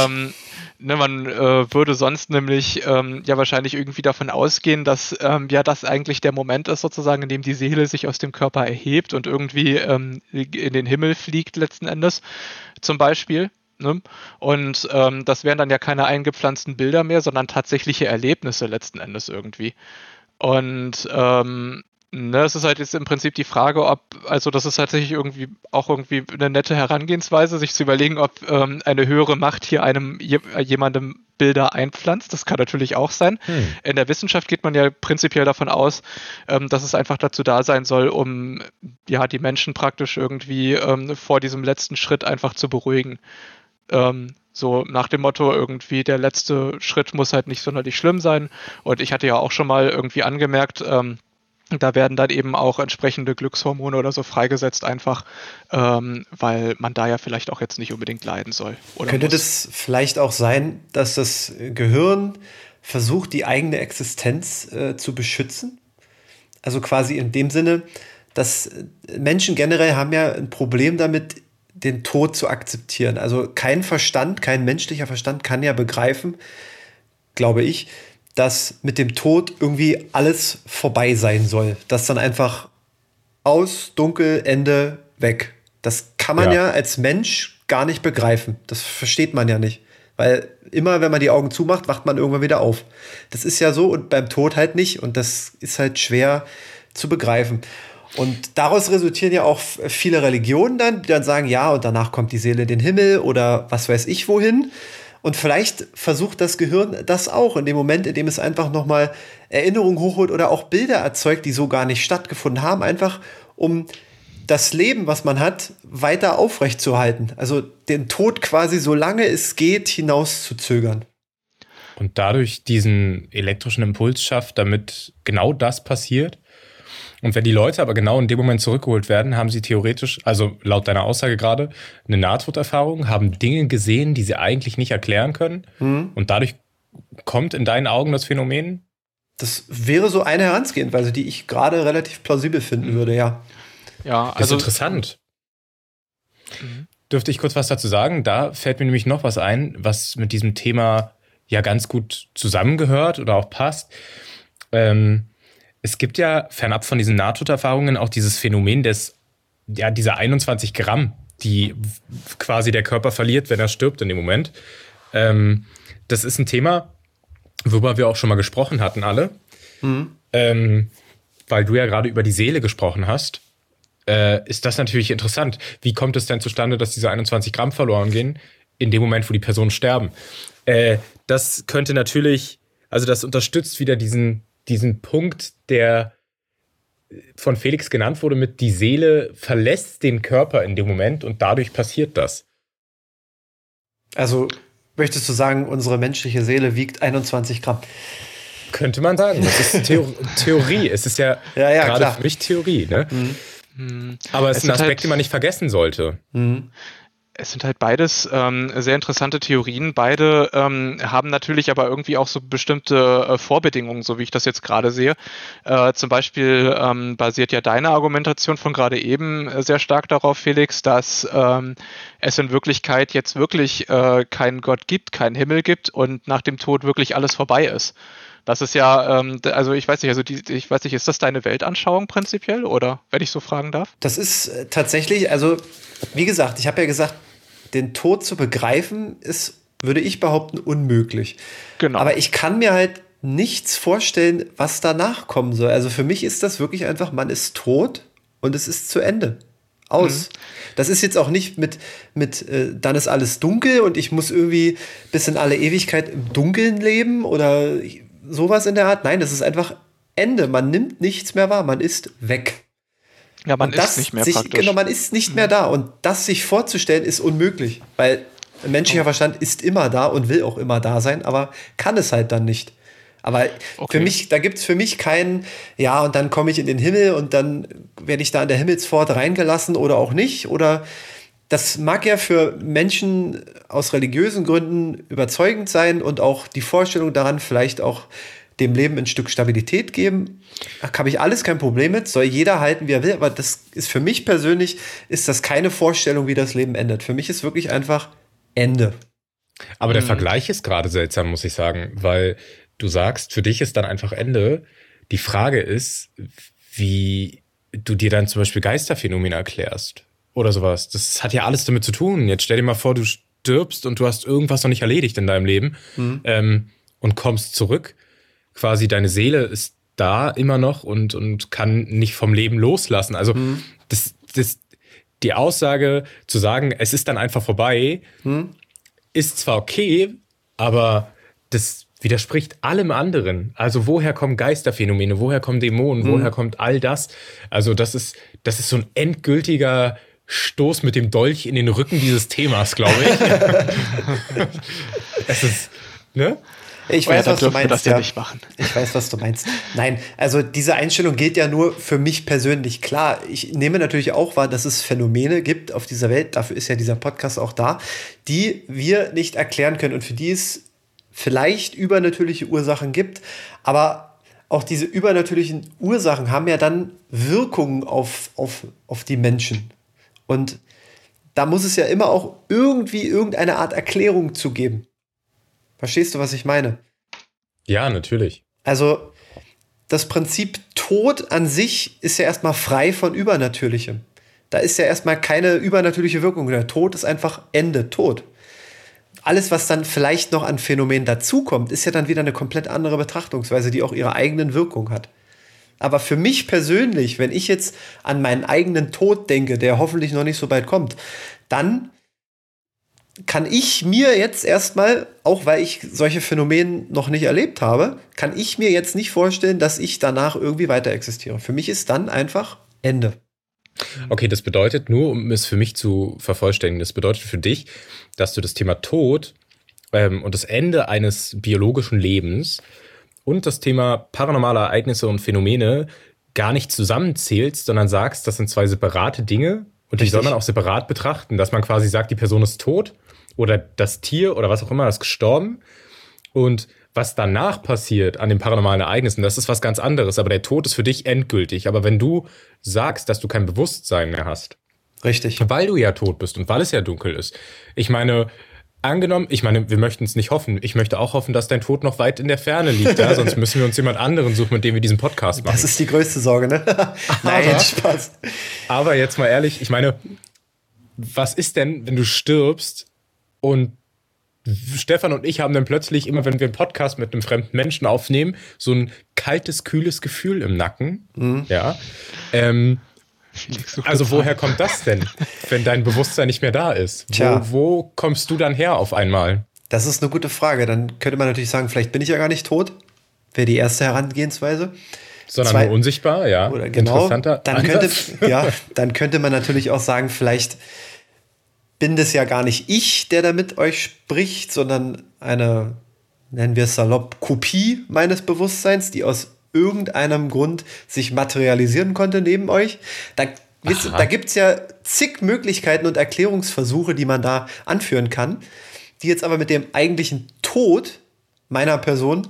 Ne, man äh, würde sonst nämlich ähm, ja wahrscheinlich irgendwie davon ausgehen, dass ähm, ja das eigentlich der Moment ist sozusagen, in dem die Seele sich aus dem Körper erhebt und irgendwie ähm, in den Himmel fliegt letzten Endes zum Beispiel. Ne? Und ähm, das wären dann ja keine eingepflanzten Bilder mehr, sondern tatsächliche Erlebnisse letzten Endes irgendwie. Und ähm, Ne, es ist halt jetzt im Prinzip die Frage, ob, also das ist tatsächlich irgendwie auch irgendwie eine nette Herangehensweise, sich zu überlegen, ob ähm, eine höhere Macht hier einem jemandem Bilder einpflanzt. Das kann natürlich auch sein. Hm. In der Wissenschaft geht man ja prinzipiell davon aus, ähm, dass es einfach dazu da sein soll, um ja die Menschen praktisch irgendwie ähm, vor diesem letzten Schritt einfach zu beruhigen. Ähm, so nach dem Motto irgendwie, der letzte Schritt muss halt nicht sonderlich schlimm sein. Und ich hatte ja auch schon mal irgendwie angemerkt, ähm, da werden dann eben auch entsprechende Glückshormone oder so freigesetzt, einfach ähm, weil man da ja vielleicht auch jetzt nicht unbedingt leiden soll. Könnte muss. das vielleicht auch sein, dass das Gehirn versucht, die eigene Existenz äh, zu beschützen? Also quasi in dem Sinne, dass Menschen generell haben ja ein Problem damit, den Tod zu akzeptieren. Also kein Verstand, kein menschlicher Verstand kann ja begreifen, glaube ich, dass mit dem Tod irgendwie alles vorbei sein soll. Dass dann einfach aus, dunkel, Ende, weg. Das kann man ja. ja als Mensch gar nicht begreifen. Das versteht man ja nicht. Weil immer, wenn man die Augen zumacht, wacht man irgendwann wieder auf. Das ist ja so und beim Tod halt nicht. Und das ist halt schwer zu begreifen. Und daraus resultieren ja auch viele Religionen dann, die dann sagen, ja, und danach kommt die Seele in den Himmel oder was weiß ich wohin. Und vielleicht versucht das Gehirn das auch in dem Moment, in dem es einfach nochmal Erinnerungen hochholt oder auch Bilder erzeugt, die so gar nicht stattgefunden haben, einfach um das Leben, was man hat, weiter aufrechtzuerhalten. Also den Tod quasi, solange es geht, hinaus zu zögern. Und dadurch diesen elektrischen Impuls schafft, damit genau das passiert. Und wenn die Leute aber genau in dem Moment zurückgeholt werden, haben sie theoretisch, also laut deiner Aussage gerade, eine Nahtoderfahrung, haben Dinge gesehen, die sie eigentlich nicht erklären können. Mhm. Und dadurch kommt in deinen Augen das Phänomen? Das wäre so eine Herangehensweise, die ich gerade relativ plausibel finden mhm. würde, ja. Ja, also. Das ist interessant. Mhm. Dürfte ich kurz was dazu sagen? Da fällt mir nämlich noch was ein, was mit diesem Thema ja ganz gut zusammengehört oder auch passt. Ähm, es gibt ja fernab von diesen Nahtoderfahrungen auch dieses Phänomen des, ja, dieser 21 Gramm, die quasi der Körper verliert, wenn er stirbt in dem Moment. Ähm, das ist ein Thema, worüber wir auch schon mal gesprochen hatten, alle. Mhm. Ähm, weil du ja gerade über die Seele gesprochen hast, äh, ist das natürlich interessant. Wie kommt es denn zustande, dass diese 21 Gramm verloren gehen in dem Moment, wo die Personen sterben? Äh, das könnte natürlich, also das unterstützt wieder diesen diesen Punkt, der von Felix genannt wurde, mit die Seele verlässt den Körper in dem Moment und dadurch passiert das. Also möchtest du sagen, unsere menschliche Seele wiegt 21 Gramm? Könnte man sagen. Das ist Theor Theorie. Es ist ja, ja, ja gerade klar. für mich Theorie. Ne? Mhm. Aber es, es ist ein Aspekt, halt den man nicht vergessen sollte. Mhm es sind halt beides ähm, sehr interessante Theorien. Beide ähm, haben natürlich aber irgendwie auch so bestimmte äh, Vorbedingungen, so wie ich das jetzt gerade sehe. Äh, zum Beispiel ähm, basiert ja deine Argumentation von gerade eben äh, sehr stark darauf, Felix, dass ähm, es in Wirklichkeit jetzt wirklich äh, keinen Gott gibt, keinen Himmel gibt und nach dem Tod wirklich alles vorbei ist. Das ist ja, ähm, also ich weiß nicht, also die, ich weiß nicht, ist das deine Weltanschauung prinzipiell oder wenn ich so fragen darf? Das ist äh, tatsächlich, also wie gesagt, ich habe ja gesagt, den Tod zu begreifen ist, würde ich behaupten, unmöglich. Genau. Aber ich kann mir halt nichts vorstellen, was danach kommen soll. Also für mich ist das wirklich einfach, man ist tot und es ist zu Ende. Aus. Mhm. Das ist jetzt auch nicht mit, mit äh, dann ist alles dunkel und ich muss irgendwie bis in alle Ewigkeit im Dunkeln leben oder sowas in der Art. Nein, das ist einfach Ende. Man nimmt nichts mehr wahr, man ist weg. Ja, man ist nicht mehr sich, praktisch. Genau, man ist nicht mehr da. Und das sich vorzustellen, ist unmöglich. Weil menschlicher oh. Verstand ist immer da und will auch immer da sein, aber kann es halt dann nicht. Aber okay. für mich, da gibt es für mich keinen, ja, und dann komme ich in den Himmel und dann werde ich da an der Himmelspforte reingelassen oder auch nicht. Oder das mag ja für Menschen aus religiösen Gründen überzeugend sein und auch die Vorstellung daran vielleicht auch dem Leben ein Stück Stabilität geben. Da habe ich alles kein Problem mit, soll jeder halten, wie er will, aber das ist für mich persönlich, ist das keine Vorstellung, wie das Leben endet. Für mich ist wirklich einfach Ende. Aber der mhm. Vergleich ist gerade seltsam, muss ich sagen, weil du sagst, für dich ist dann einfach Ende. Die Frage ist, wie du dir dann zum Beispiel Geisterphänomene erklärst oder sowas. Das hat ja alles damit zu tun. Jetzt stell dir mal vor, du stirbst und du hast irgendwas noch nicht erledigt in deinem Leben mhm. ähm, und kommst zurück. Quasi deine Seele ist da immer noch und, und kann nicht vom Leben loslassen. Also mhm. das, das, die Aussage zu sagen, es ist dann einfach vorbei, mhm. ist zwar okay, aber das widerspricht allem anderen. Also woher kommen Geisterphänomene, woher kommen Dämonen, mhm. woher kommt all das? Also das ist, das ist so ein endgültiger Stoß mit dem Dolch in den Rücken dieses Themas, glaube ich. es ist, ne? Ich weiß, was du meinst. Das ja. nicht machen. Ich weiß, was du meinst. Nein, also diese Einstellung gilt ja nur für mich persönlich. Klar, ich nehme natürlich auch wahr, dass es Phänomene gibt auf dieser Welt, dafür ist ja dieser Podcast auch da, die wir nicht erklären können und für die es vielleicht übernatürliche Ursachen gibt, aber auch diese übernatürlichen Ursachen haben ja dann Wirkungen auf, auf, auf die Menschen. Und da muss es ja immer auch irgendwie irgendeine Art Erklärung zu geben. Verstehst du, was ich meine? Ja, natürlich. Also das Prinzip Tod an sich ist ja erstmal frei von Übernatürlichem. Da ist ja erstmal keine übernatürliche Wirkung. Der Tod ist einfach Ende, Tod. Alles, was dann vielleicht noch an Phänomenen dazukommt, ist ja dann wieder eine komplett andere Betrachtungsweise, die auch ihre eigenen Wirkung hat. Aber für mich persönlich, wenn ich jetzt an meinen eigenen Tod denke, der hoffentlich noch nicht so bald kommt, dann kann ich mir jetzt erstmal, auch weil ich solche Phänomene noch nicht erlebt habe, kann ich mir jetzt nicht vorstellen, dass ich danach irgendwie weiter existiere. Für mich ist dann einfach Ende. Okay, das bedeutet nur, um es für mich zu vervollständigen, das bedeutet für dich, dass du das Thema Tod ähm, und das Ende eines biologischen Lebens und das Thema paranormale Ereignisse und Phänomene gar nicht zusammenzählst, sondern sagst, das sind zwei separate Dinge und die soll man auch separat betrachten, dass man quasi sagt, die Person ist tot oder das Tier oder was auch immer ist gestorben. Und was danach passiert an den paranormalen Ereignissen, das ist was ganz anderes. Aber der Tod ist für dich endgültig. Aber wenn du sagst, dass du kein Bewusstsein mehr hast, Richtig. Weil du ja tot bist und weil es ja dunkel ist. Ich meine, angenommen, ich meine, wir möchten es nicht hoffen. Ich möchte auch hoffen, dass dein Tod noch weit in der Ferne liegt. Ja? Sonst müssen wir uns jemand anderen suchen, mit dem wir diesen Podcast machen. Das ist die größte Sorge, ne? Nein, aber, Spaß. Aber jetzt mal ehrlich, ich meine, was ist denn, wenn du stirbst und Stefan und ich haben dann plötzlich, immer wenn wir einen Podcast mit einem fremden Menschen aufnehmen, so ein kaltes, kühles Gefühl im Nacken. Mhm. Ja. Ähm, also woher kommt das denn, wenn dein Bewusstsein nicht mehr da ist? Wo, wo, kommst du dann her auf einmal? Das ist eine gute Frage. Dann könnte man natürlich sagen, vielleicht bin ich ja gar nicht tot. Wäre die erste Herangehensweise. Sondern Zwei, nur unsichtbar, ja. Oder genau, Interessanter dann könnte, ja, dann könnte man natürlich auch sagen, vielleicht bin das ja gar nicht ich, der da mit euch spricht, sondern eine, nennen wir es salopp, Kopie meines Bewusstseins, die aus irgendeinem Grund sich materialisieren konnte neben euch. Da, da gibt es ja zig Möglichkeiten und Erklärungsversuche, die man da anführen kann, die jetzt aber mit dem eigentlichen Tod meiner Person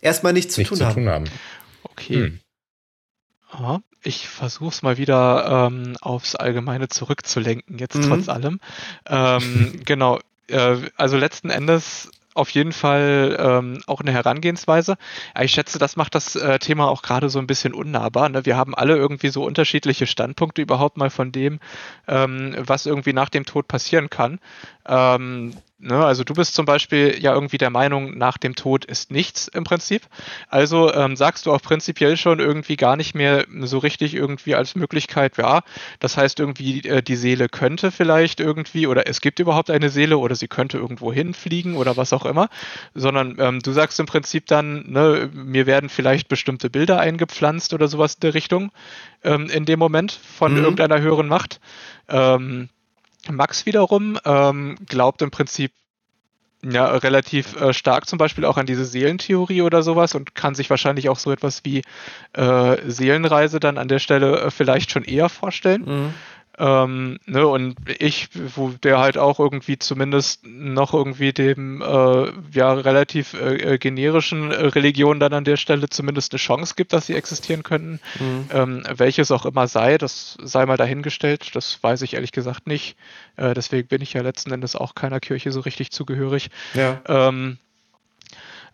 erstmal nichts zu, tun, zu haben. tun, haben. Okay. Hm. Ich versuche es mal wieder ähm, aufs Allgemeine zurückzulenken, jetzt mhm. trotz allem. Ähm, genau, äh, also letzten Endes auf jeden Fall ähm, auch eine Herangehensweise. Ich schätze, das macht das äh, Thema auch gerade so ein bisschen unnahbar. Ne? Wir haben alle irgendwie so unterschiedliche Standpunkte überhaupt mal von dem, ähm, was irgendwie nach dem Tod passieren kann. Ähm, Ne, also du bist zum Beispiel ja irgendwie der Meinung, nach dem Tod ist nichts im Prinzip. Also ähm, sagst du auch prinzipiell schon irgendwie gar nicht mehr so richtig irgendwie als Möglichkeit, ja, das heißt irgendwie, äh, die Seele könnte vielleicht irgendwie oder es gibt überhaupt eine Seele oder sie könnte irgendwo hinfliegen oder was auch immer, sondern ähm, du sagst im Prinzip dann, ne, mir werden vielleicht bestimmte Bilder eingepflanzt oder sowas in der Richtung ähm, in dem Moment von mhm. irgendeiner höheren Macht. Ähm, Max wiederum ähm, glaubt im Prinzip ja, relativ äh, stark zum Beispiel auch an diese Seelentheorie oder sowas und kann sich wahrscheinlich auch so etwas wie äh, Seelenreise dann an der Stelle äh, vielleicht schon eher vorstellen. Mhm. Ähm, ne, und ich, wo der halt auch irgendwie zumindest noch irgendwie dem äh, ja relativ äh, äh generischen äh, Religionen dann an der Stelle zumindest eine Chance gibt, dass sie existieren könnten. Mhm. Ähm, welches auch immer sei, das sei mal dahingestellt, das weiß ich ehrlich gesagt nicht. Äh, deswegen bin ich ja letzten Endes auch keiner Kirche so richtig zugehörig. Ja. Ähm,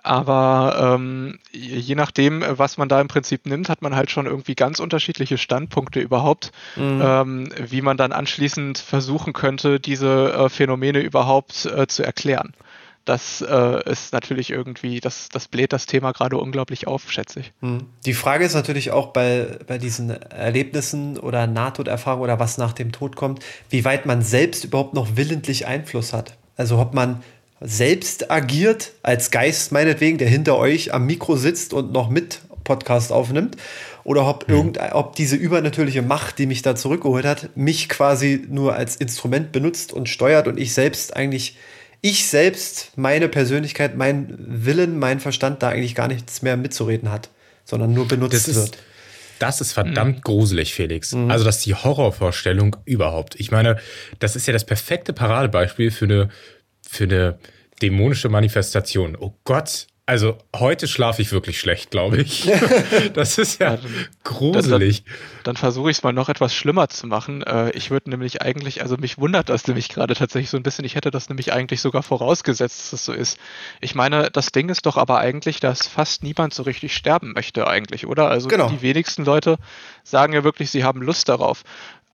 aber ähm, je nachdem, was man da im Prinzip nimmt, hat man halt schon irgendwie ganz unterschiedliche Standpunkte überhaupt, mhm. ähm, wie man dann anschließend versuchen könnte, diese äh, Phänomene überhaupt äh, zu erklären. Das äh, ist natürlich irgendwie, das, das bläht das Thema gerade unglaublich auf, schätze ich. Mhm. Die Frage ist natürlich auch bei, bei diesen Erlebnissen oder Nahtoderfahrungen oder was nach dem Tod kommt, wie weit man selbst überhaupt noch willentlich Einfluss hat. Also ob man selbst agiert, als Geist meinetwegen, der hinter euch am Mikro sitzt und noch mit Podcast aufnimmt, oder ob, mhm. irgend, ob diese übernatürliche Macht, die mich da zurückgeholt hat, mich quasi nur als Instrument benutzt und steuert und ich selbst eigentlich, ich selbst, meine Persönlichkeit, mein Willen, mein Verstand da eigentlich gar nichts mehr mitzureden hat, sondern nur benutzt das ist, wird. Das ist verdammt mhm. gruselig, Felix. Mhm. Also das ist die Horrorvorstellung überhaupt. Ich meine, das ist ja das perfekte Paradebeispiel für eine für eine dämonische Manifestation. Oh Gott. Also heute schlafe ich wirklich schlecht, glaube ich. Das ist ja, gruselig. Dann, dann, dann versuche ich es mal noch etwas schlimmer zu machen. Äh, ich würde nämlich eigentlich, also mich wundert das nämlich gerade tatsächlich so ein bisschen. Ich hätte das nämlich eigentlich sogar vorausgesetzt, dass das so ist. Ich meine, das Ding ist doch aber eigentlich, dass fast niemand so richtig sterben möchte eigentlich, oder? Also genau. die wenigsten Leute sagen ja wirklich, sie haben Lust darauf.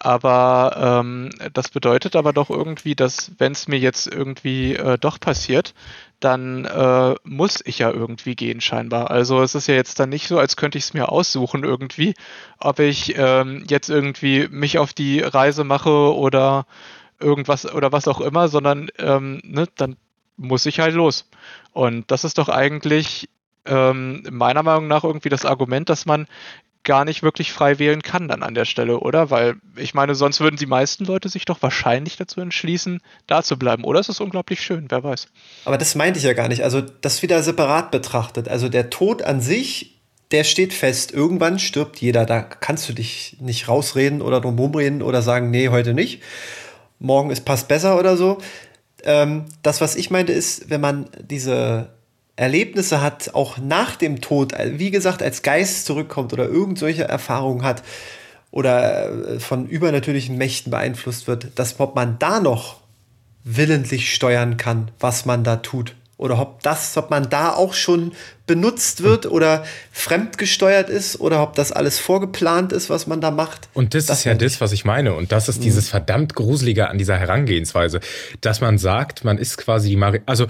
Aber ähm, das bedeutet aber doch irgendwie, dass wenn es mir jetzt irgendwie äh, doch passiert, dann äh, muss ich ja irgendwie gehen scheinbar. Also es ist ja jetzt dann nicht so, als könnte ich es mir aussuchen irgendwie, ob ich ähm, jetzt irgendwie mich auf die Reise mache oder irgendwas oder was auch immer, sondern ähm, ne, dann muss ich halt los. Und das ist doch eigentlich ähm, meiner Meinung nach irgendwie das Argument, dass man gar nicht wirklich frei wählen kann dann an der Stelle, oder? Weil ich meine, sonst würden die meisten Leute sich doch wahrscheinlich dazu entschließen, da zu bleiben. Oder es ist unglaublich schön, wer weiß. Aber das meinte ich ja gar nicht. Also das wieder separat betrachtet. Also der Tod an sich, der steht fest. Irgendwann stirbt jeder. Da kannst du dich nicht rausreden oder drum rumreden oder sagen, nee, heute nicht. Morgen ist passt besser oder so. Ähm, das, was ich meinte, ist, wenn man diese Erlebnisse hat, auch nach dem Tod, wie gesagt, als Geist zurückkommt oder irgend solche Erfahrungen hat oder äh, von übernatürlichen Mächten beeinflusst wird, dass ob man da noch willentlich steuern kann, was man da tut. Oder ob das, ob man da auch schon benutzt wird oder fremdgesteuert ist oder ob das alles vorgeplant ist, was man da macht. Und das, das ist ja das, was ich meine. Und das ist mhm. dieses verdammt Gruselige an dieser Herangehensweise, dass man sagt, man ist quasi die Mari also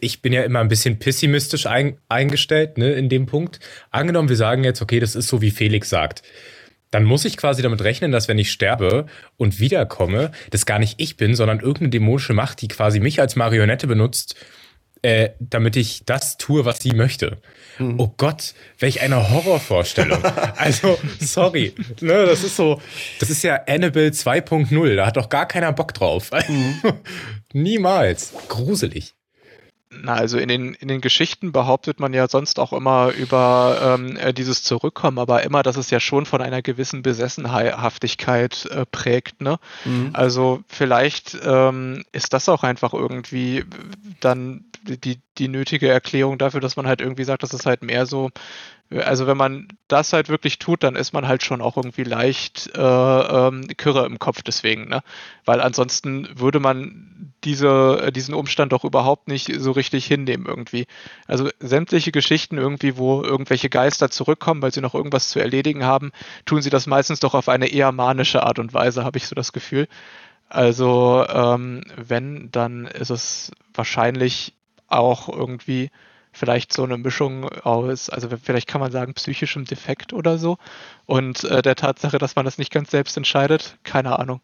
ich bin ja immer ein bisschen pessimistisch ein, eingestellt, ne, in dem Punkt. Angenommen, wir sagen jetzt, okay, das ist so, wie Felix sagt. Dann muss ich quasi damit rechnen, dass wenn ich sterbe und wiederkomme, das gar nicht ich bin, sondern irgendeine dämonische Macht, die quasi mich als Marionette benutzt, äh, damit ich das tue, was sie möchte. Hm. Oh Gott, welch eine Horrorvorstellung. also, sorry. Ne, das ist so, das ist ja Annabelle 2.0. Da hat doch gar keiner Bock drauf. Hm. Niemals. Gruselig. Na, also in den, in den Geschichten behauptet man ja sonst auch immer über ähm, äh, dieses Zurückkommen, aber immer, dass es ja schon von einer gewissen Besessenhaftigkeit äh, prägt. Ne? Mhm. Also vielleicht ähm, ist das auch einfach irgendwie dann die, die nötige Erklärung dafür, dass man halt irgendwie sagt, das ist halt mehr so also wenn man das halt wirklich tut, dann ist man halt schon auch irgendwie leicht äh, ähm, Kürre im Kopf deswegen, ne? Weil ansonsten würde man diese, diesen Umstand doch überhaupt nicht so richtig hinnehmen irgendwie. Also sämtliche Geschichten irgendwie, wo irgendwelche Geister zurückkommen, weil sie noch irgendwas zu erledigen haben, tun sie das meistens doch auf eine eher manische Art und Weise, habe ich so das Gefühl. Also ähm, wenn, dann ist es wahrscheinlich auch irgendwie vielleicht so eine Mischung aus, also vielleicht kann man sagen, psychischem Defekt oder so und äh, der Tatsache, dass man das nicht ganz selbst entscheidet, keine Ahnung.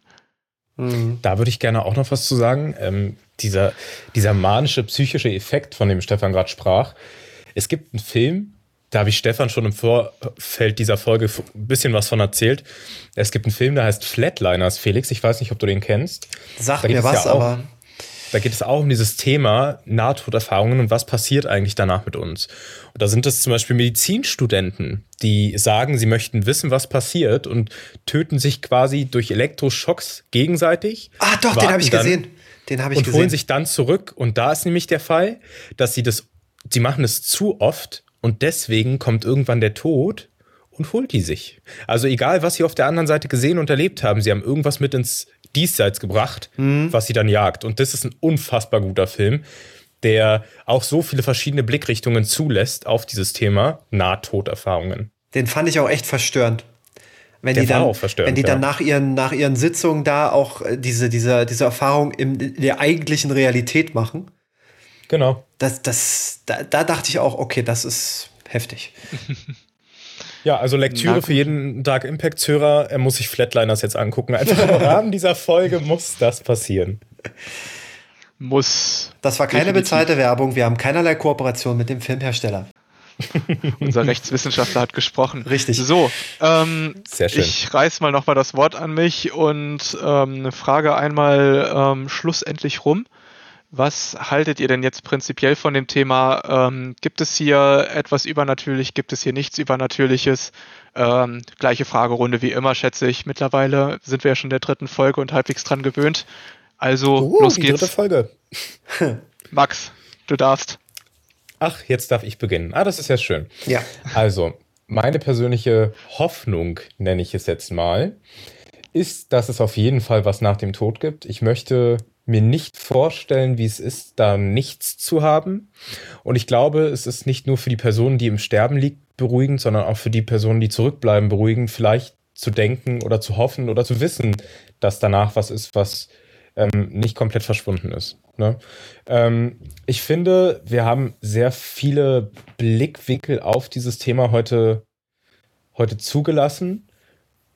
Mhm. Da würde ich gerne auch noch was zu sagen. Ähm, dieser, dieser manische psychische Effekt, von dem Stefan gerade sprach. Es gibt einen Film, da habe ich Stefan schon im Vorfeld dieser Folge ein bisschen was von erzählt. Es gibt einen Film, der heißt Flatliners, Felix. Ich weiß nicht, ob du den kennst. Sag mir was, ja auch, aber da geht es auch um dieses Thema Nahtoderfahrungen und was passiert eigentlich danach mit uns. Und da sind es zum Beispiel Medizinstudenten, die sagen, sie möchten wissen, was passiert und töten sich quasi durch Elektroschocks gegenseitig. Ah, doch, den habe ich gesehen. Den habe ich und gesehen. holen sich dann zurück. Und da ist nämlich der Fall, dass sie das, sie machen es zu oft und deswegen kommt irgendwann der Tod und holt die sich. Also egal, was sie auf der anderen Seite gesehen und erlebt haben, sie haben irgendwas mit ins diesseits gebracht, mhm. was sie dann jagt. Und das ist ein unfassbar guter Film, der auch so viele verschiedene Blickrichtungen zulässt auf dieses Thema Nahtoderfahrungen. Den fand ich auch echt verstörend. Wenn der die dann, wenn die dann nach ihren, nach ihren Sitzungen da auch äh, diese, diese, diese Erfahrung in der eigentlichen Realität machen. Genau. Das, das, da, da dachte ich auch, okay, das ist heftig. Ja, also Lektüre für jeden Dark Impact-Hörer. Er muss sich Flatliners jetzt angucken. Einfach im Rahmen dieser Folge muss das passieren. Muss. Das war keine definitiv. bezahlte Werbung. Wir haben keinerlei Kooperation mit dem Filmhersteller. Unser Rechtswissenschaftler hat gesprochen. Richtig. So, ähm, Sehr schön. ich reiß mal nochmal das Wort an mich und ähm, frage einmal ähm, schlussendlich rum. Was haltet ihr denn jetzt prinzipiell von dem Thema? Ähm, gibt es hier etwas übernatürlich? Gibt es hier nichts Übernatürliches? Ähm, gleiche Fragerunde wie immer, schätze ich. Mittlerweile sind wir ja schon in der dritten Folge und halbwegs dran gewöhnt. Also, uh, los die geht's. dritte Folge. Max, du darfst. Ach, jetzt darf ich beginnen. Ah, das ist ja schön. Ja. Also, meine persönliche Hoffnung, nenne ich es jetzt mal, ist, dass es auf jeden Fall was nach dem Tod gibt. Ich möchte mir nicht vorstellen, wie es ist, da nichts zu haben. Und ich glaube, es ist nicht nur für die Person, die im Sterben liegt, beruhigend, sondern auch für die Personen, die zurückbleiben, beruhigend, vielleicht zu denken oder zu hoffen oder zu wissen, dass danach was ist, was ähm, nicht komplett verschwunden ist. Ne? Ähm, ich finde, wir haben sehr viele Blickwinkel auf dieses Thema heute, heute zugelassen.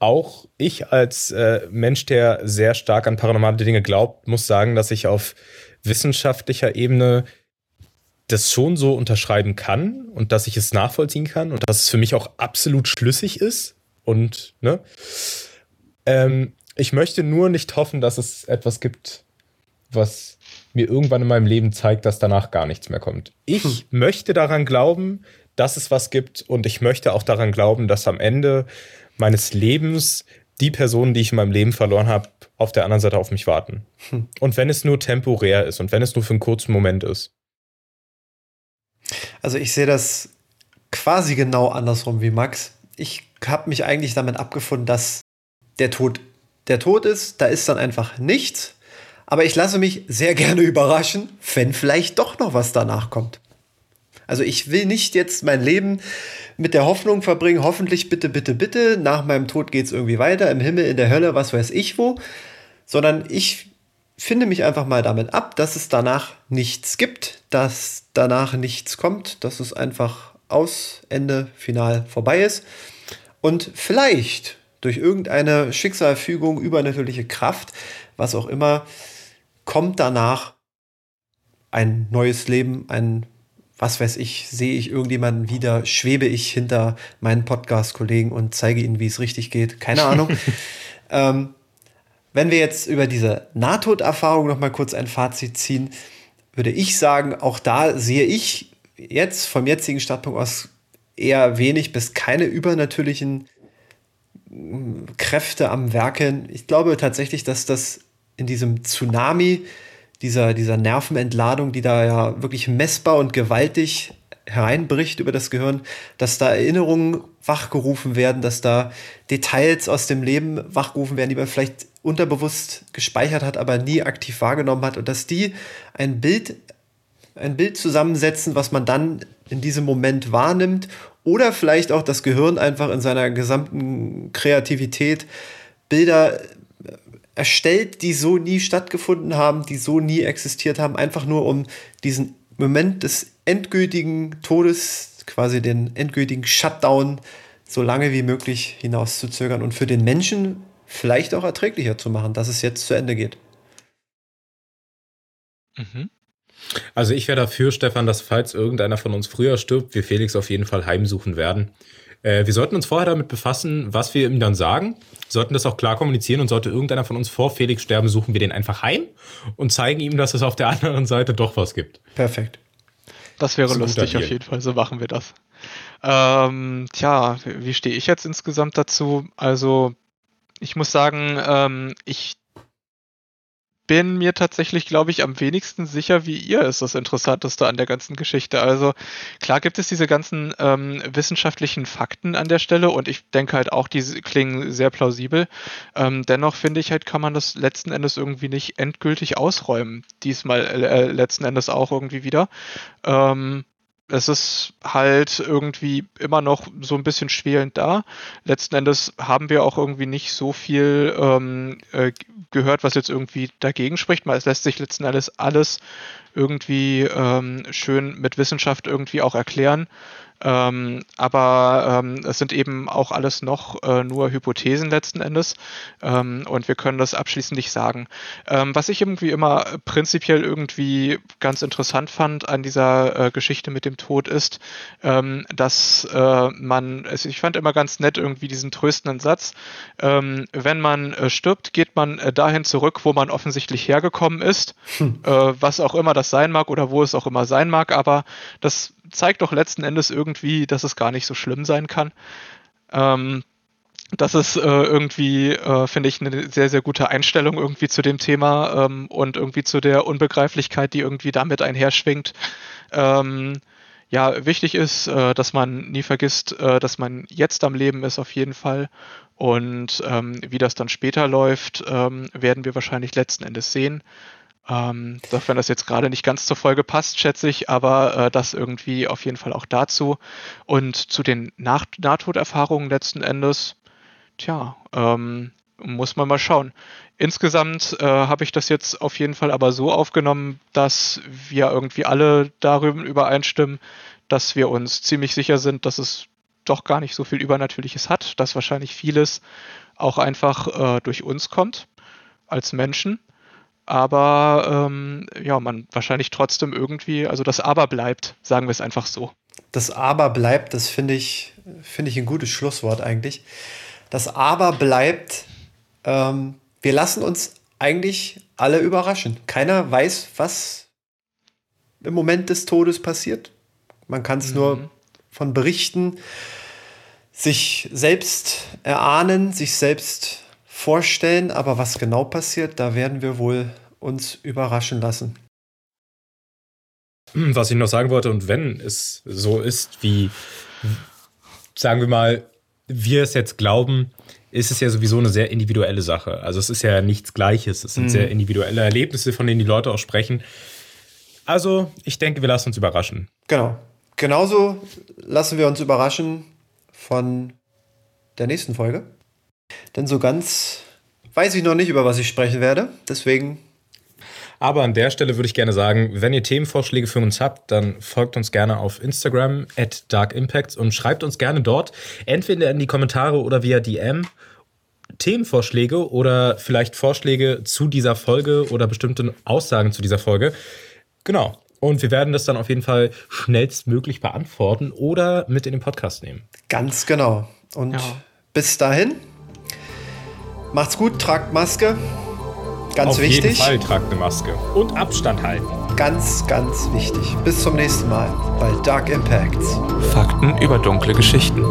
Auch ich als äh, Mensch, der sehr stark an paranormale Dinge glaubt, muss sagen, dass ich auf wissenschaftlicher Ebene das schon so unterschreiben kann und dass ich es nachvollziehen kann und dass es für mich auch absolut schlüssig ist. Und ne, ähm, ich möchte nur nicht hoffen, dass es etwas gibt, was mir irgendwann in meinem Leben zeigt, dass danach gar nichts mehr kommt. Ich hm. möchte daran glauben, dass es was gibt und ich möchte auch daran glauben, dass am Ende meines Lebens die Personen, die ich in meinem Leben verloren habe, auf der anderen Seite auf mich warten. Hm. Und wenn es nur temporär ist und wenn es nur für einen kurzen Moment ist. Also ich sehe das quasi genau andersrum wie Max. Ich habe mich eigentlich damit abgefunden, dass der Tod der Tod ist, da ist dann einfach nichts. Aber ich lasse mich sehr gerne überraschen, wenn vielleicht doch noch was danach kommt. Also ich will nicht jetzt mein Leben mit der Hoffnung verbringen, hoffentlich bitte, bitte, bitte, nach meinem Tod geht es irgendwie weiter, im Himmel, in der Hölle, was weiß ich wo, sondern ich finde mich einfach mal damit ab, dass es danach nichts gibt, dass danach nichts kommt, dass es einfach aus, Ende, final vorbei ist. Und vielleicht durch irgendeine Schicksalfügung, übernatürliche Kraft, was auch immer, kommt danach ein neues Leben, ein, was weiß ich, sehe ich irgendjemanden wieder, schwebe ich hinter meinen Podcast-Kollegen und zeige ihnen, wie es richtig geht. Keine Ahnung. ähm, wenn wir jetzt über diese Nahtoderfahrung noch mal kurz ein Fazit ziehen, würde ich sagen, auch da sehe ich jetzt vom jetzigen Startpunkt aus eher wenig bis keine übernatürlichen Kräfte am Werken. Ich glaube tatsächlich, dass das in diesem Tsunami, dieser, dieser Nervenentladung, die da ja wirklich messbar und gewaltig hereinbricht über das Gehirn, dass da Erinnerungen wachgerufen werden, dass da Details aus dem Leben wachgerufen werden, die man vielleicht unterbewusst gespeichert hat, aber nie aktiv wahrgenommen hat und dass die ein Bild, ein Bild zusammensetzen, was man dann in diesem Moment wahrnimmt oder vielleicht auch das Gehirn einfach in seiner gesamten Kreativität Bilder erstellt, die so nie stattgefunden haben, die so nie existiert haben, einfach nur um diesen Moment des endgültigen Todes, quasi den endgültigen Shutdown, so lange wie möglich hinauszuzögern und für den Menschen vielleicht auch erträglicher zu machen, dass es jetzt zu Ende geht. Mhm. Also ich wäre dafür, Stefan, dass falls irgendeiner von uns früher stirbt, wir Felix auf jeden Fall heimsuchen werden. Äh, wir sollten uns vorher damit befassen, was wir ihm dann sagen, sollten das auch klar kommunizieren und sollte irgendeiner von uns vor Felix sterben, suchen wir den einfach heim und zeigen ihm, dass es auf der anderen Seite doch was gibt. Perfekt. Das wäre das lustig auf jeden Fall, so machen wir das. Ähm, tja, wie stehe ich jetzt insgesamt dazu? Also, ich muss sagen, ähm, ich bin mir tatsächlich, glaube ich, am wenigsten sicher, wie ihr ist das Interessanteste an der ganzen Geschichte. Also klar gibt es diese ganzen ähm, wissenschaftlichen Fakten an der Stelle und ich denke halt auch, die klingen sehr plausibel. Ähm, dennoch finde ich halt, kann man das letzten Endes irgendwie nicht endgültig ausräumen. Diesmal äh, letzten Endes auch irgendwie wieder. Ähm, es ist halt irgendwie immer noch so ein bisschen schwelend da. Letzten Endes haben wir auch irgendwie nicht so viel ähm, äh, gehört, was jetzt irgendwie dagegen spricht. Es lässt sich letzten Endes alles irgendwie ähm, schön mit Wissenschaft irgendwie auch erklären. Ähm, aber ähm, es sind eben auch alles noch äh, nur Hypothesen letzten Endes ähm, und wir können das abschließend nicht sagen. Ähm, was ich irgendwie immer prinzipiell irgendwie ganz interessant fand an dieser äh, Geschichte mit dem Tod ist, ähm, dass äh, man, also ich fand immer ganz nett irgendwie diesen tröstenden Satz, ähm, wenn man äh, stirbt, geht man äh, dahin zurück, wo man offensichtlich hergekommen ist, hm. Äh, was auch immer das sein mag oder wo es auch immer sein mag, aber das zeigt doch letzten Endes irgendwie, dass es gar nicht so schlimm sein kann. Ähm, das ist äh, irgendwie, äh, finde ich, eine sehr, sehr gute Einstellung irgendwie zu dem Thema ähm, und irgendwie zu der Unbegreiflichkeit, die irgendwie damit einherschwingt. Ähm, ja, wichtig ist, äh, dass man nie vergisst, äh, dass man jetzt am Leben ist auf jeden Fall. Und ähm, wie das dann später läuft, ähm, werden wir wahrscheinlich letzten Endes sehen. Ähm, auch wenn das jetzt gerade nicht ganz zur Folge passt, schätze ich, aber äh, das irgendwie auf jeden Fall auch dazu. Und zu den Nach Nahtoderfahrungen letzten Endes, Tja, ähm, muss man mal schauen. Insgesamt äh, habe ich das jetzt auf jeden Fall aber so aufgenommen, dass wir irgendwie alle darüber übereinstimmen, dass wir uns ziemlich sicher sind, dass es doch gar nicht so viel Übernatürliches hat, dass wahrscheinlich vieles auch einfach äh, durch uns kommt als Menschen. Aber ähm, ja, man wahrscheinlich trotzdem irgendwie, also das Aber bleibt, sagen wir es einfach so. Das Aber bleibt, das finde ich, finde ich ein gutes Schlusswort eigentlich. Das Aber bleibt, ähm, wir lassen uns eigentlich alle überraschen. Keiner weiß, was im Moment des Todes passiert. Man kann es mhm. nur von Berichten sich selbst erahnen, sich selbst vorstellen, aber was genau passiert, da werden wir wohl uns überraschen lassen. Was ich noch sagen wollte, und wenn es so ist, wie, sagen wir mal, wir es jetzt glauben, ist es ja sowieso eine sehr individuelle Sache. Also es ist ja nichts Gleiches. Es sind mhm. sehr individuelle Erlebnisse, von denen die Leute auch sprechen. Also ich denke, wir lassen uns überraschen. Genau. Genauso lassen wir uns überraschen von der nächsten Folge. Denn so ganz weiß ich noch nicht, über was ich sprechen werde. Deswegen. Aber an der Stelle würde ich gerne sagen, wenn ihr Themenvorschläge für uns habt, dann folgt uns gerne auf Instagram at darkimpacts und schreibt uns gerne dort, entweder in die Kommentare oder via DM, Themenvorschläge oder vielleicht Vorschläge zu dieser Folge oder bestimmte Aussagen zu dieser Folge. Genau. Und wir werden das dann auf jeden Fall schnellstmöglich beantworten oder mit in den Podcast nehmen. Ganz genau. Und ja. bis dahin, macht's gut, tragt Maske. Ganz auf wichtig. Auf jeden Fall tragt eine Maske. Und Abstand halten. Ganz, ganz wichtig. Bis zum nächsten Mal bei Dark Impacts. Fakten über dunkle Geschichten.